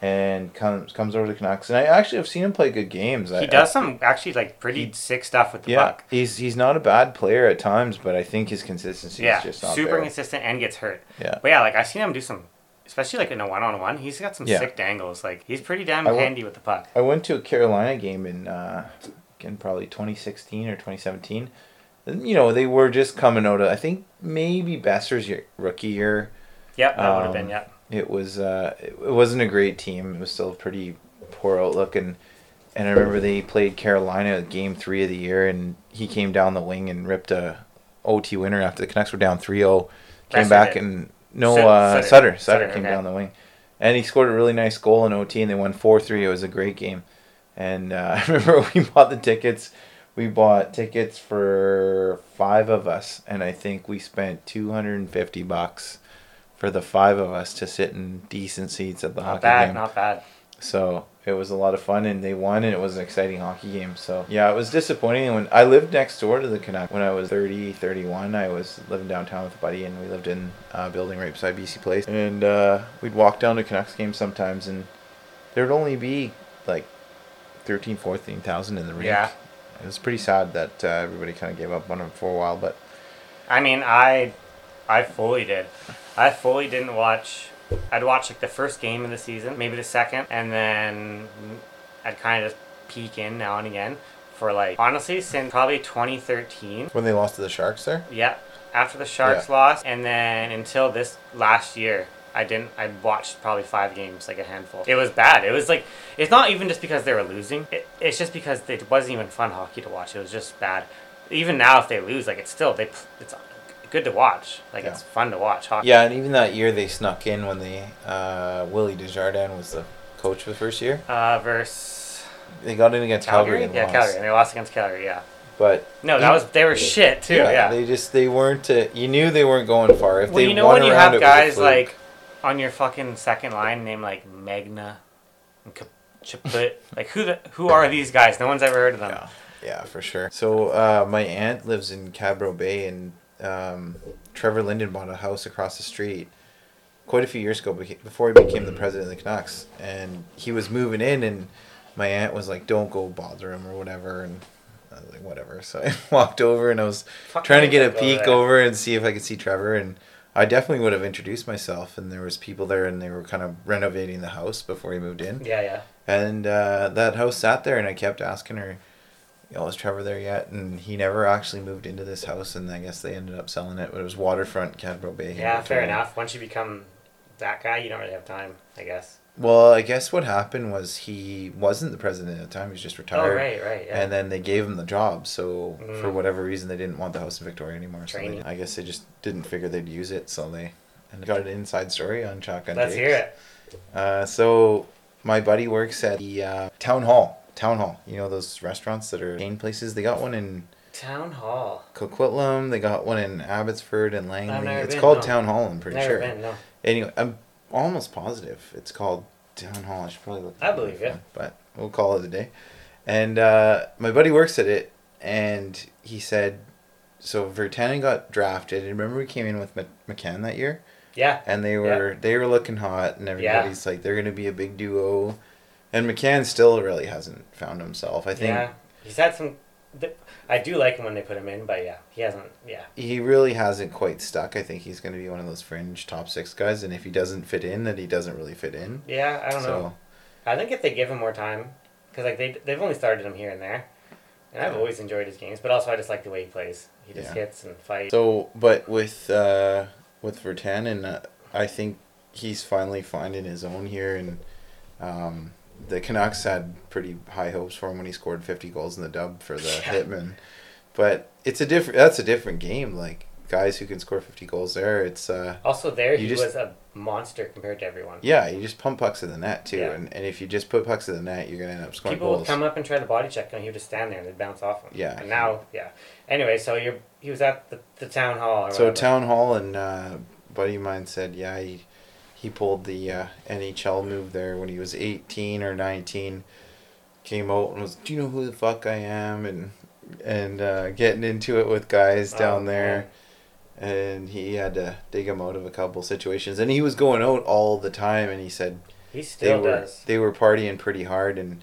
[SPEAKER 2] and comes comes over to the Canucks. And I actually have seen him play good games. I-
[SPEAKER 1] He does some actually like pretty
[SPEAKER 2] He-
[SPEAKER 1] sick stuff with the
[SPEAKER 2] yeah,
[SPEAKER 1] puck.
[SPEAKER 2] he's he's not a bad player at times, but I think his consistency
[SPEAKER 1] Yeah,
[SPEAKER 2] is just
[SPEAKER 1] super
[SPEAKER 2] there.
[SPEAKER 1] consistent and gets hurt.
[SPEAKER 2] Yeah.
[SPEAKER 1] But yeah, like I've seen him do some especially like in a one on one. He's got some
[SPEAKER 2] Yeah.
[SPEAKER 1] sick dangles. Like he's pretty damn
[SPEAKER 2] I wa-
[SPEAKER 1] handy with the puck.
[SPEAKER 2] I went to a Carolina game in uh, again probably 2016 or 2017. And, you know they were just coming out of I think maybe Boeser's year, rookie year.
[SPEAKER 1] Yep, that would have
[SPEAKER 2] Um,
[SPEAKER 1] been yeah.
[SPEAKER 2] It was uh, it, it wasn't a great team. It was still a pretty poor outlook and and I remember they played Carolina game three of the year and he came down the wing and ripped a OT winner after the Canucks were down 3-0. Came back
[SPEAKER 1] did.
[SPEAKER 2] and no
[SPEAKER 1] Sut-
[SPEAKER 2] uh,
[SPEAKER 1] Sutter.
[SPEAKER 2] Sutter Sutter, came
[SPEAKER 1] okay.
[SPEAKER 2] down the wing and he scored a really nice goal in OT and they won 4-3. It was a great game. And uh, I remember we bought the tickets. We bought tickets for five of us, and I think we spent two hundred and fifty bucks for the five of us to sit in decent seats at the hockey.
[SPEAKER 1] Not
[SPEAKER 2] hockey
[SPEAKER 1] bad,
[SPEAKER 2] game.
[SPEAKER 1] not bad.
[SPEAKER 2] So it was a lot of fun, and they won, and it was an exciting hockey game. So yeah, it was disappointing. When I lived next door to the Canuck when I was 30, 31, I was living downtown with a buddy, and we lived in a building right beside BC Place, and uh, we'd walk down to Canucks games sometimes, and there'd only be like 13, 14,000 in the rink.
[SPEAKER 1] Yeah.
[SPEAKER 2] It was pretty sad that uh, everybody kind of gave up on them for a while, but
[SPEAKER 1] I mean, I, I fully did. I fully didn't watch. I'd watch like the first game of the season, maybe the second, and then I'd kind of peek in now and again for like honestly since probably 2013.
[SPEAKER 2] when they lost to the Sharks there,
[SPEAKER 1] Yeah, after the Sharks lost, and then until this last year, I didn't. I watched probably five games, like a handful. It was bad. It was like it's not even just because they were losing. It, it's just because it wasn't even fun hockey to watch. It was just bad. Even now, if they lose, like it's still they. It's good to watch. Like
[SPEAKER 2] Yeah.
[SPEAKER 1] it's fun to watch hockey.
[SPEAKER 2] yeah, and even that year they snuck in when they uh, Willie Desjardins was the coach for the first year.
[SPEAKER 1] Uh, versus
[SPEAKER 2] They got in against Calgary,
[SPEAKER 1] Calgary.
[SPEAKER 2] and
[SPEAKER 1] yeah,
[SPEAKER 2] lost.
[SPEAKER 1] Calgary. And they lost against Calgary. Yeah.
[SPEAKER 2] But
[SPEAKER 1] No, that was they were shit too. Yeah.
[SPEAKER 2] they just they weren't. Uh, you knew they weren't going far. If
[SPEAKER 1] well,
[SPEAKER 2] they
[SPEAKER 1] you know when you have
[SPEAKER 2] it was a
[SPEAKER 1] guys like on your fucking second line named like Megna and Chaput, like who the who are these guys? No one's ever heard of them.
[SPEAKER 2] Yeah, yeah, for sure. So uh, my aunt lives in Cadbro Bay, and um, Trevor Linden bought a house across the street quite a few years ago before he became the president of the Canucks, and he was moving in, and my aunt was like, "Don't go bother him" or whatever, and I was like, "Whatever." So I walked over, and I was
[SPEAKER 1] Fuck
[SPEAKER 2] trying to get a peek
[SPEAKER 1] there.
[SPEAKER 2] over and see if I could see Trevor, and I definitely would have introduced myself. And there was people there, and they were kind of renovating the house before he moved in.
[SPEAKER 1] Yeah, yeah.
[SPEAKER 2] And uh, that house sat there, and I kept asking her, "Oh, was Trevor there yet?" And he never actually moved into this house, and I guess they ended up selling it. But it was waterfront Cadbro Bay.
[SPEAKER 1] Yeah, fair enough. Once you become that guy, you don't really have time, I guess.
[SPEAKER 2] Well, I guess what happened was he wasn't the president at the time; he was just retired.
[SPEAKER 1] Oh, right, right, yeah.
[SPEAKER 2] And then they gave him the job. So for
[SPEAKER 1] Mm.
[SPEAKER 2] whatever reason, they didn't want the house in Victoria anymore. So they, I guess they just didn't figure they'd use it. So they and got an inside story on Shotgun.
[SPEAKER 1] Let's
[SPEAKER 2] Jakes.
[SPEAKER 1] hear it.
[SPEAKER 2] Uh, so my buddy works at the uh, town hall. Town hall. You know those restaurants that are chain places. They got one in
[SPEAKER 1] Town Hall.
[SPEAKER 2] Coquitlam. They got one in Abbotsford and Langley. It's
[SPEAKER 1] been,
[SPEAKER 2] called
[SPEAKER 1] no.
[SPEAKER 2] Town Hall. I'm pretty
[SPEAKER 1] Never
[SPEAKER 2] sure.
[SPEAKER 1] been, no.
[SPEAKER 2] Anyway, I'm almost positive it's called Town Hall. I should probably look.
[SPEAKER 1] I
[SPEAKER 2] it
[SPEAKER 1] believe ya.
[SPEAKER 2] But we'll call it a day. And uh, my buddy works at it, and he said, so Virtanen got drafted. And remember we came in with McCann that year,
[SPEAKER 1] Yeah.
[SPEAKER 2] and they were they were looking hot, and
[SPEAKER 1] Yeah.
[SPEAKER 2] everybody's like they're gonna be a big duo. And McCann still really hasn't found himself. I think
[SPEAKER 1] Yeah. He's had some. I do like him when they put him in, but yeah, he hasn't. Yeah.
[SPEAKER 2] he really hasn't quite stuck. I think he's going to be one of those fringe top six guys, and if he doesn't fit in, then he doesn't really fit in.
[SPEAKER 1] Yeah, I don't
[SPEAKER 2] so,
[SPEAKER 1] know. I think if they give him more time, because like they they've only started him here and there, and I've
[SPEAKER 2] Yeah.
[SPEAKER 1] always enjoyed his games, but also I just like the way he plays. He just
[SPEAKER 2] Yeah.
[SPEAKER 1] hits and fights.
[SPEAKER 2] So, but with uh, with Virtanen, uh, I think he's finally finding his own here, and um, the Canucks had pretty high hopes for him when he scored fifty goals in the dub for the
[SPEAKER 1] Yeah.
[SPEAKER 2] Hitman. But it's a different. That's a different game. Like guys who can score fifty goals there, it's uh,
[SPEAKER 1] also, there he
[SPEAKER 2] just-
[SPEAKER 1] was a monster compared to everyone.
[SPEAKER 2] yeah, you just pump pucks in the net too,
[SPEAKER 1] Yeah.
[SPEAKER 2] and, and if you just put pucks in the net, you're gonna end up scoring
[SPEAKER 1] People
[SPEAKER 2] goals.
[SPEAKER 1] would come up and try to body check him, he would just stand there and they'd bounce off him.
[SPEAKER 2] Yeah.
[SPEAKER 1] And now, yeah. Anyway, so you're he was at the, the town hall.
[SPEAKER 2] So
[SPEAKER 1] whatever.
[SPEAKER 2] town hall and uh, buddy of mine said, yeah, he, he pulled the uh, NHL move there when he was eighteen or nineteen. Came out and was, do you know who the fuck I am? And and uh, getting into it with guys
[SPEAKER 1] Oh,
[SPEAKER 2] down there, and he had to dig him out of a couple situations. And he was going out all the time, and he said
[SPEAKER 1] He
[SPEAKER 2] they
[SPEAKER 1] still
[SPEAKER 2] were
[SPEAKER 1] does.
[SPEAKER 2] they were partying pretty hard and.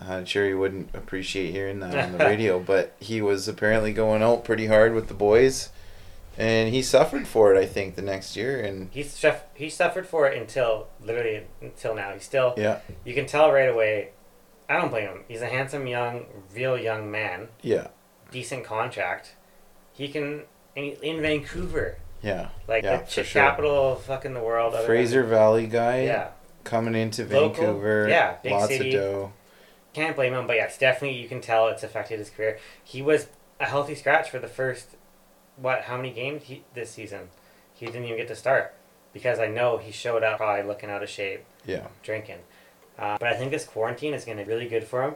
[SPEAKER 2] uh, I'm sure he wouldn't appreciate hearing that on the radio, but he was apparently going out pretty hard with the boys, and he suffered for it. I think the next year, and
[SPEAKER 1] He's suff- he suffered for it until literally until now. He's still
[SPEAKER 2] yeah,
[SPEAKER 1] you can tell right away. I don't blame him. He's a handsome young, real young man.
[SPEAKER 2] yeah,
[SPEAKER 1] Decent contract. He can he- in Vancouver,
[SPEAKER 2] yeah.
[SPEAKER 1] like
[SPEAKER 2] Yeah,
[SPEAKER 1] the
[SPEAKER 2] sure.
[SPEAKER 1] capital of fucking the world. other than-
[SPEAKER 2] Fraser Valley guy
[SPEAKER 1] Yeah,
[SPEAKER 2] coming into
[SPEAKER 1] Local,
[SPEAKER 2] Vancouver.
[SPEAKER 1] yeah, big
[SPEAKER 2] lots
[SPEAKER 1] city.
[SPEAKER 2] of dough.
[SPEAKER 1] can't blame him. But yes, definitely you can tell it's affected his career. He was a healthy scratch for the first what? How many games he, this season? He didn't even get to start because I know he showed up probably looking out of shape.
[SPEAKER 2] Yeah,
[SPEAKER 1] drinking. Uh, but I think this quarantine is going to be really good for him.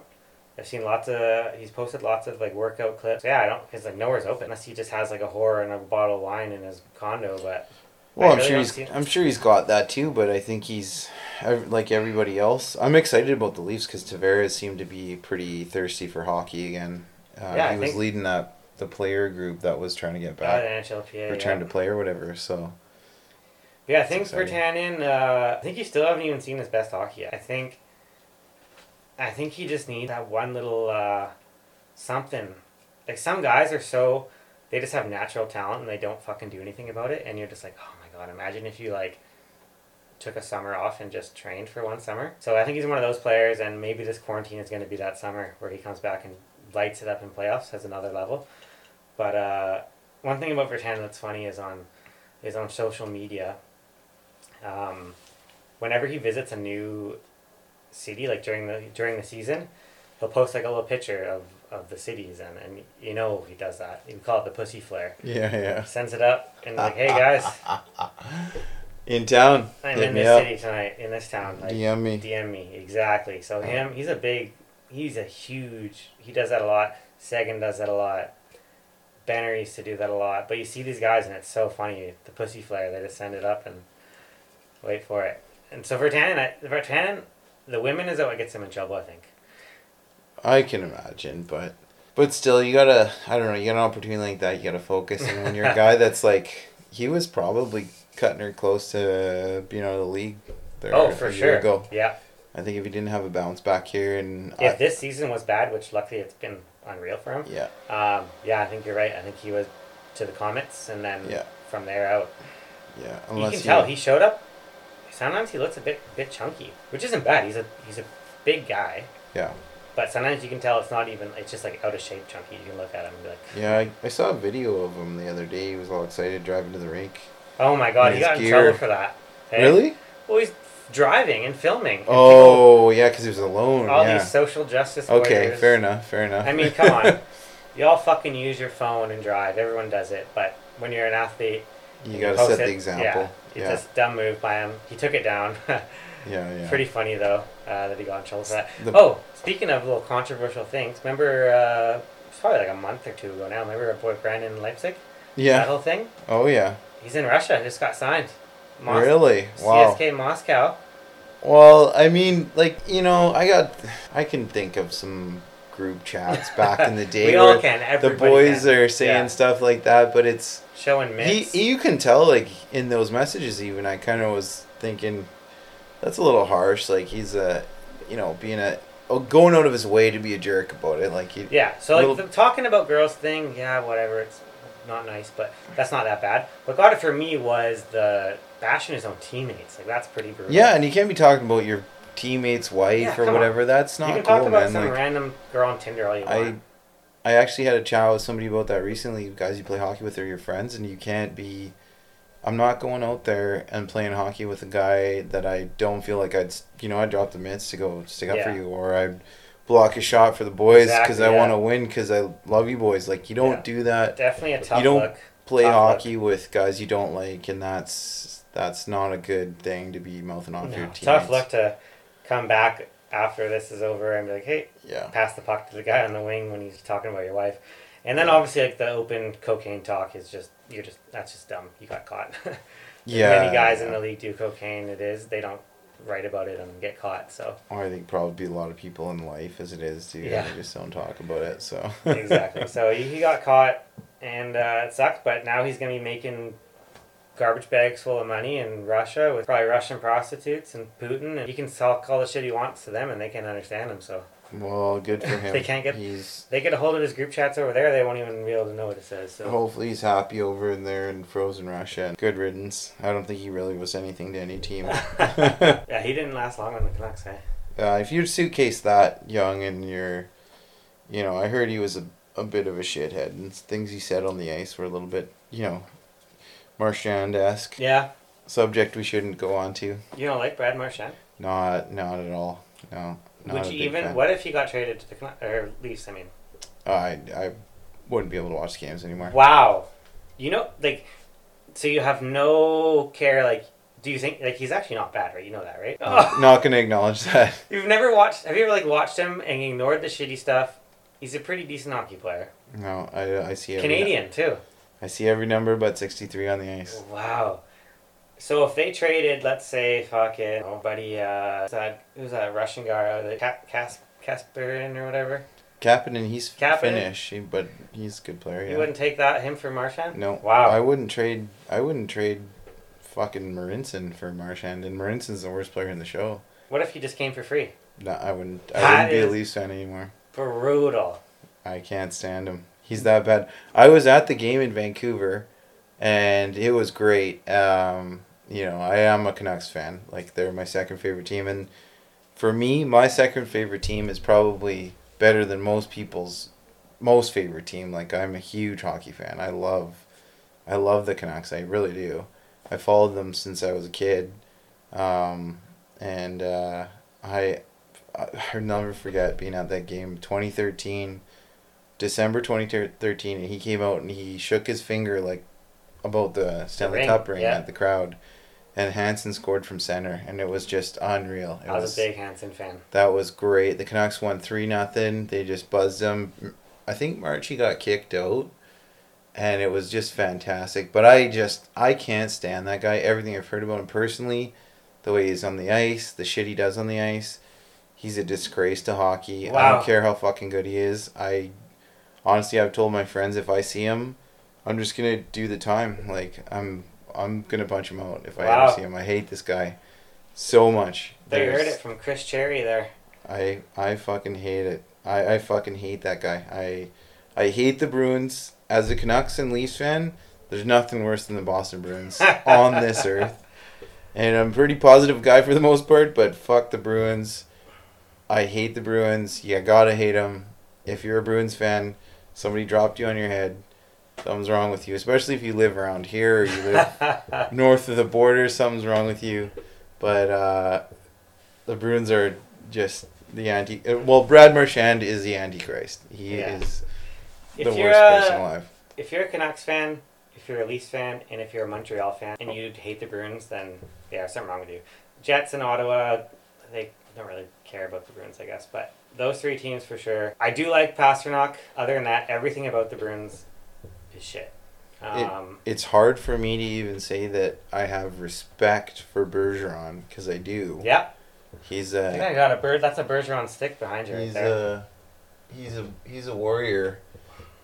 [SPEAKER 1] I've seen lots of he's posted lots of like workout clips. Yeah, I don't because like nowhere's open unless he just has like a whore and a bottle of wine in his condo. But
[SPEAKER 2] Well,
[SPEAKER 1] I
[SPEAKER 2] I'm
[SPEAKER 1] really
[SPEAKER 2] sure he's
[SPEAKER 1] see-
[SPEAKER 2] I'm sure he's got that too, but I think he's like everybody else. I'm excited about the Leafs because Tavares seemed to be pretty thirsty for hockey again. Uh,
[SPEAKER 1] Yeah, I
[SPEAKER 2] he was
[SPEAKER 1] think-
[SPEAKER 2] leading that the player group that was trying to get
[SPEAKER 1] uh,
[SPEAKER 2] back,
[SPEAKER 1] NHLPA.
[SPEAKER 2] return
[SPEAKER 1] yeah.
[SPEAKER 2] to play or whatever. So
[SPEAKER 1] Yeah, thanks
[SPEAKER 2] for.
[SPEAKER 1] Virtanen. Uh, I think you still haven't even seen his best hockey yet. I think. I think he just needs that one little uh, something. Like some guys are so, they just have natural talent and they don't fucking do anything about it, and you're just like, oh my god, imagine if you like took a summer off and just trained for one summer. So I think he's one of those players, and maybe this quarantine is going to be that summer where he comes back and lights it up in playoffs as another level. But uh, one thing about Virtanen that's funny is on is on social media. Um, whenever he visits a new city, like during the during the season, he'll post like a little picture of, of the cities, and, and you know he does that. We call it the pussy flare.
[SPEAKER 2] yeah, yeah.
[SPEAKER 1] He sends it up and like, hey guys,
[SPEAKER 2] in town,
[SPEAKER 1] I'm
[SPEAKER 2] hit
[SPEAKER 1] in this
[SPEAKER 2] up.
[SPEAKER 1] city tonight, in this town. Like,
[SPEAKER 2] DM me.
[SPEAKER 1] DM me exactly. So him, he's a big, he's a huge. He does that a lot. Sagan does that a lot. Banner used to do that a lot. But you see these guys, and it's so funny. The pussy flare, they just send it up and wait for it. And so for Virtanen, I- Virtanen, the women is what gets him in trouble. I think.
[SPEAKER 2] I can imagine, but but still, you gotta. I don't know. You got an opportunity like that, you gotta focus. And when you're a guy that's like, he was probably cutting her close to out of the league. There
[SPEAKER 1] oh, for sure.
[SPEAKER 2] Ago.
[SPEAKER 1] Yeah.
[SPEAKER 2] I think if he didn't have a bounce back here, and
[SPEAKER 1] If
[SPEAKER 2] I,
[SPEAKER 1] this season was bad, which luckily it's been unreal for him.
[SPEAKER 2] yeah,
[SPEAKER 1] Um, yeah, I think you're right. I think he was to the Comets, and then
[SPEAKER 2] Yeah.
[SPEAKER 1] from there out.
[SPEAKER 2] yeah.
[SPEAKER 1] you can tell he showed up. Sometimes he looks a bit bit chunky, which isn't bad. He's a he's a big guy,
[SPEAKER 2] yeah,
[SPEAKER 1] but sometimes you can tell it's not even. It's just like out of shape chunky. You can look at him and be like,
[SPEAKER 2] yeah. I, I saw a video of him the other day. He was all excited driving to the rink.
[SPEAKER 1] "Oh my god, he got in trouble for that." Hey?
[SPEAKER 2] Really?
[SPEAKER 1] Well, he's driving and filming. and
[SPEAKER 2] Oh, yeah, because he was alone.
[SPEAKER 1] all
[SPEAKER 2] yeah.
[SPEAKER 1] these social justice.
[SPEAKER 2] Okay, fair enough. Fair enough.
[SPEAKER 1] I mean, come on. Y'all fucking use your phone and drive. Everyone does it, but when you're an athlete,
[SPEAKER 2] you
[SPEAKER 1] and
[SPEAKER 2] gotta
[SPEAKER 1] post
[SPEAKER 2] set
[SPEAKER 1] it,
[SPEAKER 2] the example.
[SPEAKER 1] Yeah, it's
[SPEAKER 2] Yeah,
[SPEAKER 1] a dumb move by him. He took it down.
[SPEAKER 2] yeah, yeah.
[SPEAKER 1] Pretty funny though uh, that he got in trouble for that.
[SPEAKER 2] The-
[SPEAKER 1] oh, speaking of little controversial things, remember uh, it's probably like a month or two ago now. Remember our boy Brendan in Leipsic?
[SPEAKER 2] Yeah.
[SPEAKER 1] That whole thing.
[SPEAKER 2] Oh yeah.
[SPEAKER 1] He's in Russia. Just got signed. Mos-
[SPEAKER 2] Really? Wow.
[SPEAKER 1] CSK Moscow.
[SPEAKER 2] Well, I mean, like you know, I got, I can think of some group chats back in the day
[SPEAKER 1] we all
[SPEAKER 2] where
[SPEAKER 1] can.
[SPEAKER 2] the boys
[SPEAKER 1] can.
[SPEAKER 2] are saying
[SPEAKER 1] Yeah.
[SPEAKER 2] stuff like that, but it's
[SPEAKER 1] showing
[SPEAKER 2] he, you can tell like in those messages even I kind of was thinking that's a little harsh. Like he's a, you know, being a oh, going out of his way to be a jerk about it. Like he,
[SPEAKER 1] yeah. So like
[SPEAKER 2] little-
[SPEAKER 1] the talking about girls thing. Yeah, whatever. It's not nice, but that's not that bad. What got it for me was the bashing his own teammates. Like that's pretty brutal.
[SPEAKER 2] yeah, and you can't be talking about your teammate's wife
[SPEAKER 1] Yeah,
[SPEAKER 2] or
[SPEAKER 1] come on.
[SPEAKER 2] whatever. That's not
[SPEAKER 1] you can
[SPEAKER 2] cool,
[SPEAKER 1] talk about
[SPEAKER 2] man.
[SPEAKER 1] some
[SPEAKER 2] Like,
[SPEAKER 1] random girl on Tinder all you
[SPEAKER 2] I
[SPEAKER 1] want.
[SPEAKER 2] I actually had a chat with somebody about that recently. Guys you play hockey with are your friends, and you can't be. I'm not going out there and playing hockey with a guy that I don't feel like I'd, you know, I drop the mitts to go stick up for you, or I'd block a shot for the boys because
[SPEAKER 1] Exactly,
[SPEAKER 2] I
[SPEAKER 1] yeah.
[SPEAKER 2] want to win because I love you boys. Like you don't
[SPEAKER 1] Yeah.
[SPEAKER 2] do that.
[SPEAKER 1] Definitely a tough You
[SPEAKER 2] don't
[SPEAKER 1] look.
[SPEAKER 2] Play
[SPEAKER 1] Tough
[SPEAKER 2] hockey with guys you don't like, and that's that's not a good thing to be mouthing off
[SPEAKER 1] No,
[SPEAKER 2] your teammates.
[SPEAKER 1] tough luck to come back after this is over and be like, hey,
[SPEAKER 2] Yeah.
[SPEAKER 1] pass the puck to the guy on the wing when he's talking about your wife. And then
[SPEAKER 2] Yeah.
[SPEAKER 1] obviously like the open cocaine talk is just you're just that's just dumb. You got caught.
[SPEAKER 2] Yeah.
[SPEAKER 1] Many guys in the league do cocaine. It is they don't write about it and get caught. So
[SPEAKER 2] Or I think probably a lot of people in life as it is too.
[SPEAKER 1] Yeah.
[SPEAKER 2] They just don't talk about it. So
[SPEAKER 1] exactly. So he, he got caught and uh, it sucked. But now he's gonna be making garbage bags full of money in Russia with probably Russian prostitutes and Putin, and he can talk all the shit he wants to them, and they can't understand him. So
[SPEAKER 2] Well, good for him.
[SPEAKER 1] They can't get-
[SPEAKER 2] He's
[SPEAKER 1] they get a hold of his group chats over there, they won't even be able to know what it says. So
[SPEAKER 2] hopefully he's happy over in there in frozen Russia. Good riddance. I don't think he really was anything to any team.
[SPEAKER 1] yeah, he didn't last long on the Canucks. Eh?
[SPEAKER 2] Uh, if you suitcase that young and you're, you know, I heard he was a, a bit of a shithead and things he said on the ice were a little bit, you know, Marchand esque.
[SPEAKER 1] Yeah,
[SPEAKER 2] Subject we shouldn't go on to.
[SPEAKER 1] you don't like Brad Marchand?
[SPEAKER 2] Not, not at all. No. Not
[SPEAKER 1] Would you even?
[SPEAKER 2] fan.
[SPEAKER 1] What if he got traded to the or Leafs? I mean,
[SPEAKER 2] Uh, I, I wouldn't be able to watch games anymore.
[SPEAKER 1] wow. You know, like, so you have no care. Like, do you think like he's actually not bad, right? You know that, right?
[SPEAKER 2] I'm not gonna acknowledge that.
[SPEAKER 1] You've never watched? Have you ever like watched him and ignored the shitty stuff? He's a pretty decent hockey player.
[SPEAKER 2] No, I, I see every
[SPEAKER 1] Canadian too.
[SPEAKER 2] I see every number but sixty three on the ice.
[SPEAKER 1] Wow. So if they traded, let's say, fucking, oh, buddy, uh, who's that, who's that Russian guy, the Ka- Kas- or whatever?
[SPEAKER 2] Kapanen, he's
[SPEAKER 1] Kapanen?
[SPEAKER 2] Finnish, he, but he's a good player.
[SPEAKER 1] You wouldn't take that him for Marchand?
[SPEAKER 2] No.
[SPEAKER 1] Wow.
[SPEAKER 2] I wouldn't trade. I wouldn't trade fucking Marincin for Marchand, and Marincin's the worst player in the show.
[SPEAKER 1] What if he just came for free?
[SPEAKER 2] No, I wouldn't. I
[SPEAKER 1] That
[SPEAKER 2] wouldn't be a Leafs fan anymore.
[SPEAKER 1] Brutal.
[SPEAKER 2] I can't stand him. He's that bad. I was at the game in Vancouver, and it was great. Um, you know, I am a Canucks fan. Like they're my second favorite team, and for me, my second favorite team is probably better than most people's most favorite team. Like I'm a huge hockey fan. I love, I love the Canucks. I really do. I followed them since I was a kid, um, and uh, I, I'll never forget being at that game, twenty thirteen. December 2013 and he came out and he shook his finger like about the Stanley
[SPEAKER 1] ring,
[SPEAKER 2] Cup ring
[SPEAKER 1] yeah.
[SPEAKER 2] at the crowd and Hansen scored from center and it was just unreal. It
[SPEAKER 1] I was,
[SPEAKER 2] was
[SPEAKER 1] a big Hansen fan.
[SPEAKER 2] that was great. The Canucks won 3 nothing. They just buzzed them. I think Marchie got kicked out and it was just fantastic. But I just I can't stand that guy. Everything I've heard about him personally, the way he's on the ice, the shit he does on the ice, he's a disgrace to hockey. I don't care how fucking good he is. I honestly I've told my friends if I see him, I'm just gonna do the time. Like I'm I'm gonna punch him out if I
[SPEAKER 1] Wow.
[SPEAKER 2] ever see him. I hate this guy so much.
[SPEAKER 1] They heard it from Chris Cherry there.
[SPEAKER 2] I I fucking hate it. I, I fucking hate that guy. I I hate the Bruins. As a Canucks and Leafs fan, there's nothing worse than the Boston Bruins on this earth. And I'm a pretty positive guy for the most part, but fuck the Bruins. I hate the Bruins. You gotta hate them. If you're a Bruins fan, somebody dropped you on your head. Something's wrong with you, especially if you live around here or you live north of the border, something's wrong with you. But uh, the Bruins are just the anti. uh, Well, Brad Marchand is the Antichrist. He
[SPEAKER 1] Yeah.
[SPEAKER 2] is
[SPEAKER 1] if
[SPEAKER 2] the
[SPEAKER 1] you're
[SPEAKER 2] worst
[SPEAKER 1] a,
[SPEAKER 2] person alive.
[SPEAKER 1] if you're a Canucks fan, if you're a Leafs fan, and if you're a Montreal fan, and you hate the Bruins, then yeah, something wrong with you. Jets and Ottawa, they don't really care about the Bruins, I guess. But those three teams for sure. I do like Pastrnak. Other than that, everything about the Bruins shit. Um,
[SPEAKER 2] It's hard for me to even say that I have respect for Bergeron because I do.
[SPEAKER 1] yeah,
[SPEAKER 2] He's
[SPEAKER 1] I think
[SPEAKER 2] a
[SPEAKER 1] I got a bird. That's a Bergeron stick behind you right
[SPEAKER 2] he's
[SPEAKER 1] there.
[SPEAKER 2] a he's a he's a warrior.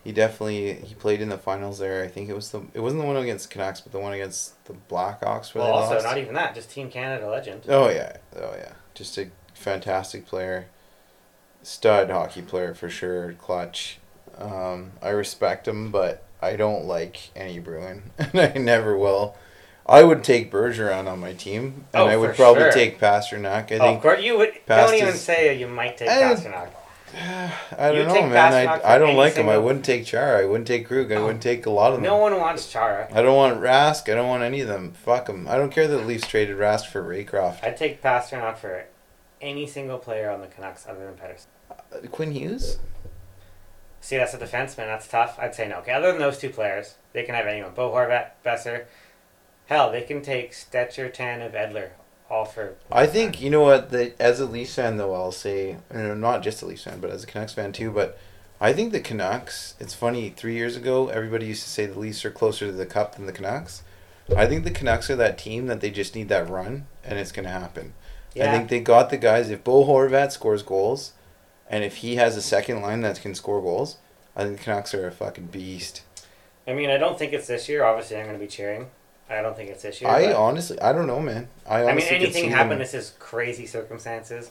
[SPEAKER 2] He definitely he played in the finals there. I think it was the it wasn't the one against Canucks, but the one against the Blackhawks where
[SPEAKER 1] well, also
[SPEAKER 2] lost.
[SPEAKER 1] not even that, just Team Canada legend.
[SPEAKER 2] Oh yeah, oh yeah, just a fantastic player, stud hockey player for sure. Clutch. Um, I respect him, but I don't like any Bruin, and I never will. I would take Bergeron on my team, and
[SPEAKER 1] Oh,
[SPEAKER 2] I would probably
[SPEAKER 1] sure.
[SPEAKER 2] take Pastrnak. I
[SPEAKER 1] oh, of
[SPEAKER 2] think
[SPEAKER 1] course, you would. Don't even say you might take
[SPEAKER 2] I-
[SPEAKER 1] Pastrnak.
[SPEAKER 2] I don't know, man. I, I don't like him. I wouldn't take Chara. I wouldn't take Krug. I
[SPEAKER 1] Oh.
[SPEAKER 2] wouldn't take a lot of them.
[SPEAKER 1] No one wants Chara.
[SPEAKER 2] I don't want Rask. I don't want any of them. Fuck them. I don't care that the Leafs traded Rask for Raycroft.
[SPEAKER 1] I'd take Pastrnak for any single player on the Canucks other than Pettersson.
[SPEAKER 2] Uh, Quinn Hughes.
[SPEAKER 1] See, that's a defenseman. That's tough. I'd say no. Okay, other than those two players, they can have anyone. Bo Horvat, Boeser. Hell, they can take Stecher, Tanev, Edler, all for.
[SPEAKER 2] I think you know what. The, as a Leafs fan, though, I'll say, and not just a Leafs fan, but as a Canucks fan too. But I think the Canucks. It's funny. Three years ago, everybody used to say the Leafs are closer to the Cup than the Canucks. I think the Canucks are that team that they just need that run, and it's gonna happen.
[SPEAKER 1] Yeah.
[SPEAKER 2] I think they got the guys. If Bo Horvat scores goals, and if he has a second line that can score goals, I think the Canucks are a fucking beast.
[SPEAKER 1] I mean, I don't think it's this year. Obviously, I'm going to be cheering. I don't think it's this year.
[SPEAKER 2] I honestly, I don't know, man. I
[SPEAKER 1] I mean, anything
[SPEAKER 2] see
[SPEAKER 1] happen.
[SPEAKER 2] them-
[SPEAKER 1] This is crazy circumstances,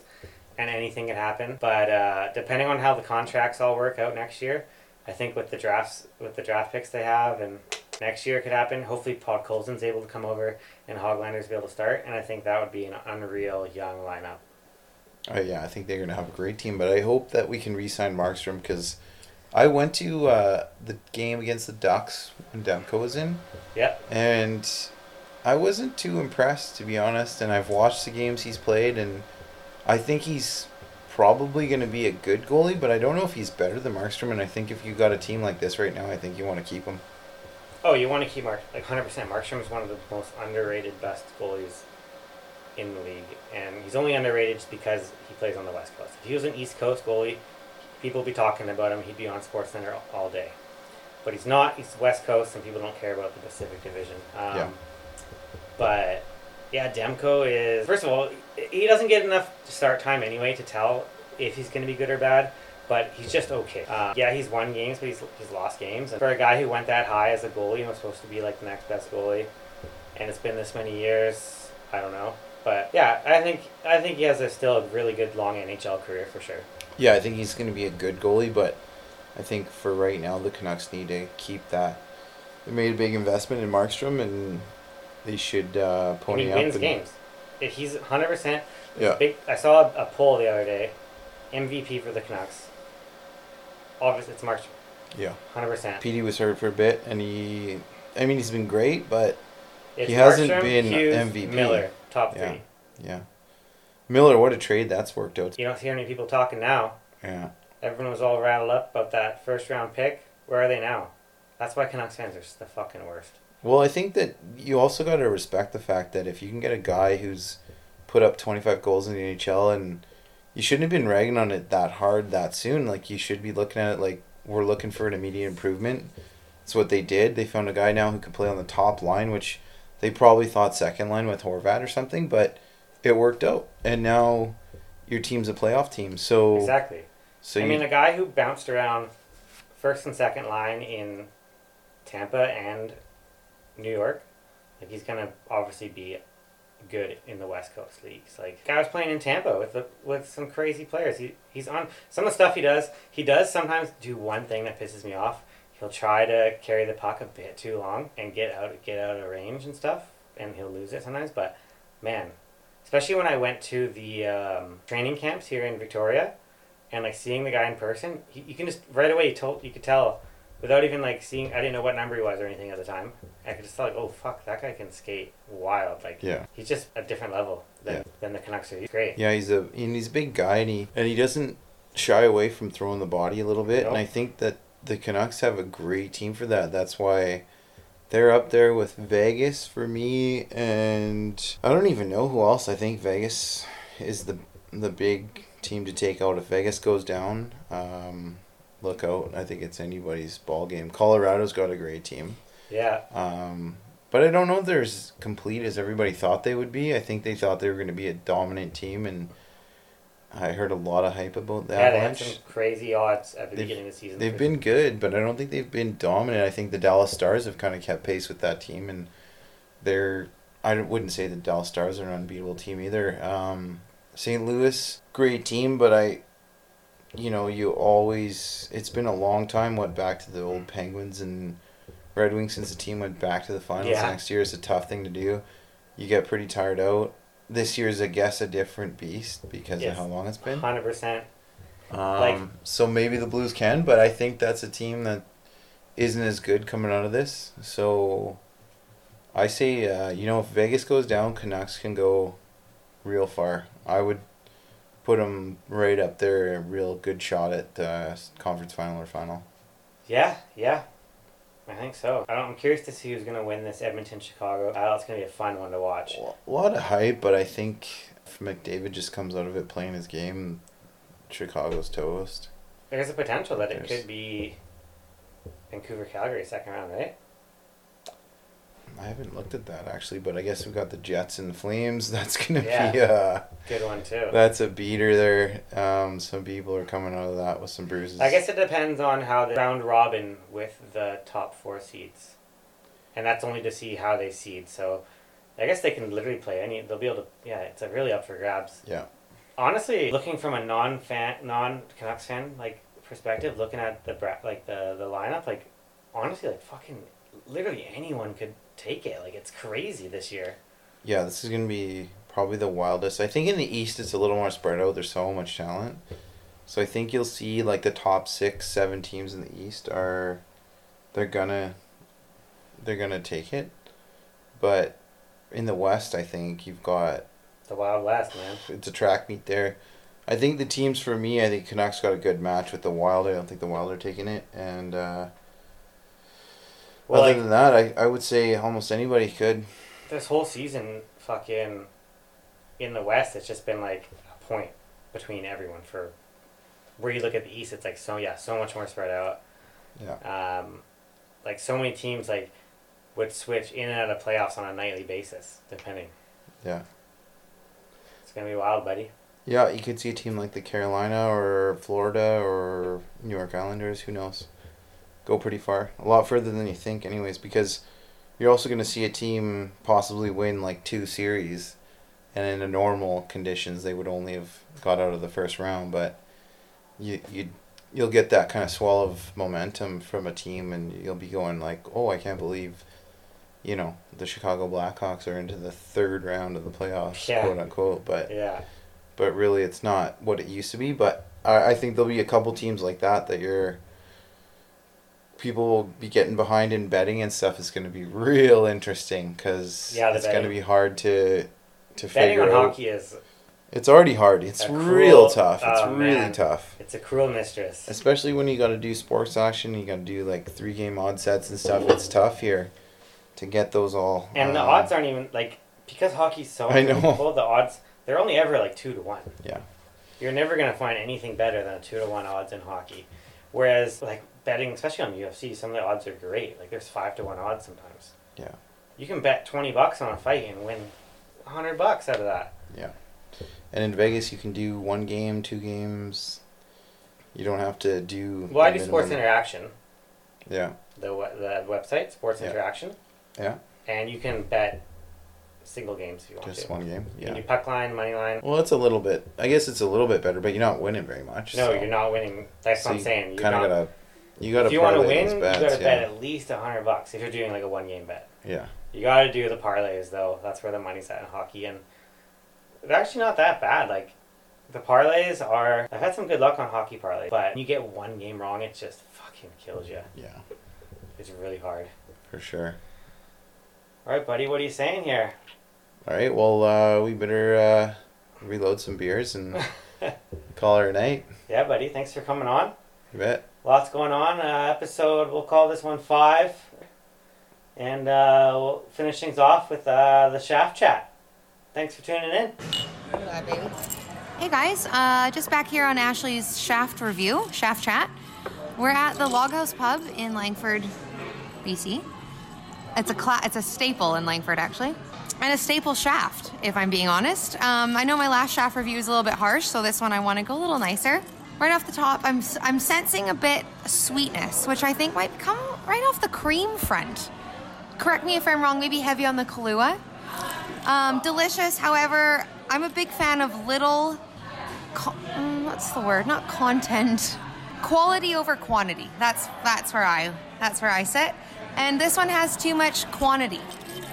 [SPEAKER 1] and anything can happen. But uh, depending on how the contracts all work out next year, I think with the drafts, with the draft picks they have, and next year could happen. Hopefully, Podkolzin's able to come over and Hoglanders be able to start, and I think that would be an unreal young lineup.
[SPEAKER 2] Uh, yeah, I think they're gonna have a great team, but I hope that we can re-sign Markstrom because I went to uh, the game against the Ducks when Demko was in,
[SPEAKER 1] Yep.
[SPEAKER 2] and I wasn't too impressed to be honest. And I've watched the games he's played, and I think he's probably gonna be a good goalie, but I don't know if he's better than Markstrom. And I think if you've got a team like this right now, I think you want to keep him.
[SPEAKER 1] Oh, you want to keep Mark like hundred percent. Markstrom is one of the most underrated, best goalies in the league, and he's only underrated just because he plays on the West Coast. If he was an East Coast goalie, people would be talking about him. He'd be on SportsCenter all- all day, but he's not. He's West Coast, and people don't care about the Pacific Division. Um,
[SPEAKER 2] Yeah.
[SPEAKER 1] But yeah, Demko is first of all, he doesn't get enough start time anyway to tell if he's going to be good or bad. But he's just okay. Uh, yeah, he's won games, but he's, he's lost games. And for a guy who went that high as a goalie and was supposed to be like the next best goalie, and it's been this many years, I don't know. But yeah, I think I think he has a still a really good long NHL career for sure.
[SPEAKER 2] Yeah, I think he's going to be a good goalie, but I think for right now the Canucks need to keep that. They made a big investment in Markstrom, and they should uh,
[SPEAKER 1] And
[SPEAKER 2] pony
[SPEAKER 1] he
[SPEAKER 2] up.
[SPEAKER 1] wins
[SPEAKER 2] and,
[SPEAKER 1] games. If he's hundred percent,
[SPEAKER 2] Yeah.
[SPEAKER 1] Big. I saw a, a poll the other day. MVP for the Canucks. Obviously, it's Markstrom.
[SPEAKER 2] Yeah.
[SPEAKER 1] Hundred percent.
[SPEAKER 2] PD was hurt for a bit, and he. I mean, he's been great, but
[SPEAKER 1] It's
[SPEAKER 2] he hasn't been
[SPEAKER 1] Hughes,
[SPEAKER 2] MVP.
[SPEAKER 1] Miller, top
[SPEAKER 2] Yeah.
[SPEAKER 1] three.
[SPEAKER 2] yeah. Miller, what a trade that's worked out.
[SPEAKER 1] You don't hear any people talking now.
[SPEAKER 2] Yeah.
[SPEAKER 1] Everyone was all rattled up about that first round pick. Where are they now? That's why Canucks fans are the fucking worst.
[SPEAKER 2] Well, I think that you also got to respect the fact that if you can get a guy who's put up 25 goals in the NHL and you shouldn't have been ragging on it that hard that soon. Like, you should be looking at it like we're looking for an immediate improvement. That's what they did. They found a guy now who could play on the top line, which they probably thought second line with Horvat or something, but it worked out. And now your team's a playoff team. So,
[SPEAKER 1] Exactly.
[SPEAKER 2] so
[SPEAKER 1] I
[SPEAKER 2] you,
[SPEAKER 1] mean, a guy who bounced around first and second line in Tampa and New York, like he's gonna obviously be good in the West Coast leagues. Like guy was playing in Tampa with the, with some crazy players. He he's on some of the stuff he does. He does sometimes do one thing that pisses me off. He'll try to carry the puck a bit too long and get out get out of range and stuff, and he'll lose it sometimes. But man, especially when I went to the um, training camps here in Victoria and like seeing the guy in person, he, you can just right away you told you could tell without even like seeing. I didn't know what number he was or anything at the time. I could just tell like, oh fuck, that guy can skate wild. Like
[SPEAKER 2] yeah.
[SPEAKER 1] he's just a different level than,
[SPEAKER 2] Yeah.
[SPEAKER 1] than the Canucks are. He's great.
[SPEAKER 2] Yeah, he's a and he's a big guy, and he and he doesn't shy away from throwing the body a little bit. And I think that the Canucks have a great team for that. That's why they're up there with Vegas for me, and I don't even know who else. I think Vegas is the the big team to take out if Vegas goes down. Um, look out! I think it's anybody's ball game. Colorado's got a great team.
[SPEAKER 1] Yeah,
[SPEAKER 2] Um, but I don't know if they're as complete as everybody thought they would be. I think they thought they were going to be a dominant team, and I heard a lot of hype about that.
[SPEAKER 1] yeah, they had some crazy odds at the
[SPEAKER 2] They've-
[SPEAKER 1] beginning of the season.
[SPEAKER 2] They've been good, but I don't think they've been dominant. I think the Dallas Stars have kind of kept pace with that team, and they're. I wouldn't say the Dallas Stars are an unbeatable team either. Um, St. Louis, great team, but I, you know, you always. It's been a long time. Went back to the old Penguins and Red Wings since the team went back to the finals
[SPEAKER 1] Yeah.
[SPEAKER 2] next year It's a tough thing to do. You get pretty tired out. This year's, I guess, a different beast because
[SPEAKER 1] Yes.
[SPEAKER 2] of how long it's been.
[SPEAKER 1] hundred percent.
[SPEAKER 2] Um,
[SPEAKER 1] Like-
[SPEAKER 2] so maybe the Blues can, but I think that's a team that isn't as good coming out of this. So I say, uh, you know, if Vegas goes down, Canucks can go real far. I would put them right up there, a real good shot at uh, conference final or final.
[SPEAKER 1] Yeah, yeah. I think so. I don't, I'm curious to see who's gonna win this Edmonton Chicago. Uh, it's gonna be a fun one to watch.
[SPEAKER 2] A lot of hype, but I think if McDavid just comes out of it playing his game, Chicago's toast.
[SPEAKER 1] There's a potential that it
[SPEAKER 2] There's-
[SPEAKER 1] could be Vancouver Calgary second round, right?
[SPEAKER 2] I haven't looked at that actually, but I guess we've got the Jets and the Flames. That's gonna
[SPEAKER 1] Yeah.
[SPEAKER 2] be a
[SPEAKER 1] Good one too.
[SPEAKER 2] That's a beater there. Um, some people are coming out of that with some bruises.
[SPEAKER 1] I guess it depends on how the round robin with the top four seeds and that's only to see how they seed. So, I guess they can literally play any. They'll be able to. Yeah, it's a really up for grabs.
[SPEAKER 2] Yeah.
[SPEAKER 1] Honestly, looking from a non-fan, non-Canucks fan like perspective, looking at the like the the lineup, like honestly, like fucking literally anyone could take it. Like it's crazy this year.
[SPEAKER 2] Yeah, this is gonna be probably the wildest. I think in the East it's a little more spread out. There's so much talent, so I think you'll see like the top six, seven teams in the East are, they're gonna, they're gonna take it, but in the West I think you've got
[SPEAKER 1] The Wild West, man.
[SPEAKER 2] it's a track meet there. I think the teams for me, I think Canucks got a good match with the Wild. I don't think the Wild are taking it, and uh,
[SPEAKER 1] Well,
[SPEAKER 2] other
[SPEAKER 1] like
[SPEAKER 2] than that, I, I would say almost anybody could.
[SPEAKER 1] this whole season, fucking in the West, it's just been like a point between everyone. For where you look at the East, it's like so yeah, so much more spread out.
[SPEAKER 2] Yeah.
[SPEAKER 1] Um, like so many teams like would switch in and out of playoffs on a nightly basis, depending.
[SPEAKER 2] Yeah.
[SPEAKER 1] It's gonna be wild, buddy.
[SPEAKER 2] Yeah, you could see a team like the Carolina or Florida or New York Islanders, who knows, go pretty far. A lot further than you think, anyways, because you're also going to see a team possibly win like two series, and in a normal conditions, they would only have got out of the first round, but you, you you'll get that kind of swell of momentum from a team, and you'll be going like, oh, I can't believe. You know the Chicago Blackhawks are into the third round of the playoffs,
[SPEAKER 1] Yeah.
[SPEAKER 2] quote unquote. But
[SPEAKER 1] Yeah.
[SPEAKER 2] but really it's not what it used to be. But I, I think there'll be a couple teams like that that you're people will be getting behind in betting and stuff. is going to be real interesting because
[SPEAKER 1] Yeah,
[SPEAKER 2] it's going to be hard to to
[SPEAKER 1] Betting
[SPEAKER 2] figure
[SPEAKER 1] on
[SPEAKER 2] out.
[SPEAKER 1] hockey is
[SPEAKER 2] It's already hard. It's
[SPEAKER 1] A
[SPEAKER 2] real
[SPEAKER 1] cruel-
[SPEAKER 2] tough. It's
[SPEAKER 1] oh,
[SPEAKER 2] really
[SPEAKER 1] man.
[SPEAKER 2] tough.
[SPEAKER 1] it's a cruel mistress.
[SPEAKER 2] Especially when you got to do sports action, you got to do like three game odd sets and stuff. It's tough here to get those all.
[SPEAKER 1] And the
[SPEAKER 2] um,
[SPEAKER 1] odds aren't even like because hockey's so
[SPEAKER 2] I know.
[SPEAKER 1] unpredictable, The odds they're only ever like two to one.
[SPEAKER 2] Yeah.
[SPEAKER 1] You're never gonna find anything better than a two to one odds in hockey. Whereas like betting, especially on UFC, some of the odds are great. Like there's five to one odds sometimes.
[SPEAKER 2] Yeah.
[SPEAKER 1] You can bet twenty bucks on a fight and win hundred bucks out of that. Yeah.
[SPEAKER 2] And in Vegas, you can do one game, two games. You don't have to do.
[SPEAKER 1] Well, I do Sports. Interaction,
[SPEAKER 2] Yeah.
[SPEAKER 1] the the website Sports
[SPEAKER 2] Yeah.
[SPEAKER 1] Interaction.
[SPEAKER 2] Yeah.
[SPEAKER 1] And you can bet single games if you want
[SPEAKER 2] Just
[SPEAKER 1] to.
[SPEAKER 2] one game.
[SPEAKER 1] You can
[SPEAKER 2] Yeah.
[SPEAKER 1] do puck line, money line.
[SPEAKER 2] Well, it's a little bit. I guess it's a little bit better, but you're not winning very much.
[SPEAKER 1] No,
[SPEAKER 2] so-
[SPEAKER 1] you're not winning. That's
[SPEAKER 2] so
[SPEAKER 1] what I'm saying.
[SPEAKER 2] Kind of gotta. You gotta.
[SPEAKER 1] if you want to win, you got to
[SPEAKER 2] yeah.
[SPEAKER 1] bet at least a hundred bucks if you're doing like a one game bet.
[SPEAKER 2] Yeah.
[SPEAKER 1] You got to do the parlays though. That's where the money's at in hockey, and they're actually not that bad. Like the parlays are. I've had some good luck on hockey parlays, but when you get one game wrong, it just fucking kills you.
[SPEAKER 2] Yeah.
[SPEAKER 1] It's really hard.
[SPEAKER 2] For sure.
[SPEAKER 1] All right, buddy, what are you saying here?
[SPEAKER 2] All right. Well, uh, we better uh, reload some beers and call her a night.
[SPEAKER 1] Yeah, buddy, thanks for coming on.
[SPEAKER 2] You bet.
[SPEAKER 1] Lots going on. Uh, episode, we'll call this one five, and uh, we'll finish things off with uh, the shaft chat. Thanks for tuning in.
[SPEAKER 3] Hey guys, uh, just back here on Ashley's Shaft review, Shaft Chat. We're at the Loghouse Pub in Langford, BC. It's a cla- it's a staple in Langford actually, and a staple shaft. If I'm being honest, um, I know my last shaft review was a little bit harsh, so this one I want to go a little nicer. Right off the top, I'm I'm sensing a bit sweetness, which I think might come right off the cream front. Correct me if I'm wrong. Maybe heavy on the Kahlua. Um, delicious. However, I'm a big fan of little. Co- mm, what's the word? Not content. Quality over quantity. That's that's where I that's where I sit. And this one has too much quantity.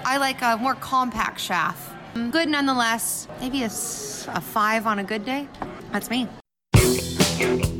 [SPEAKER 3] I like a more compact shaft. Mm, Good nonetheless. Maybe a, a five on a good day. That's me.
[SPEAKER 4] Shattered.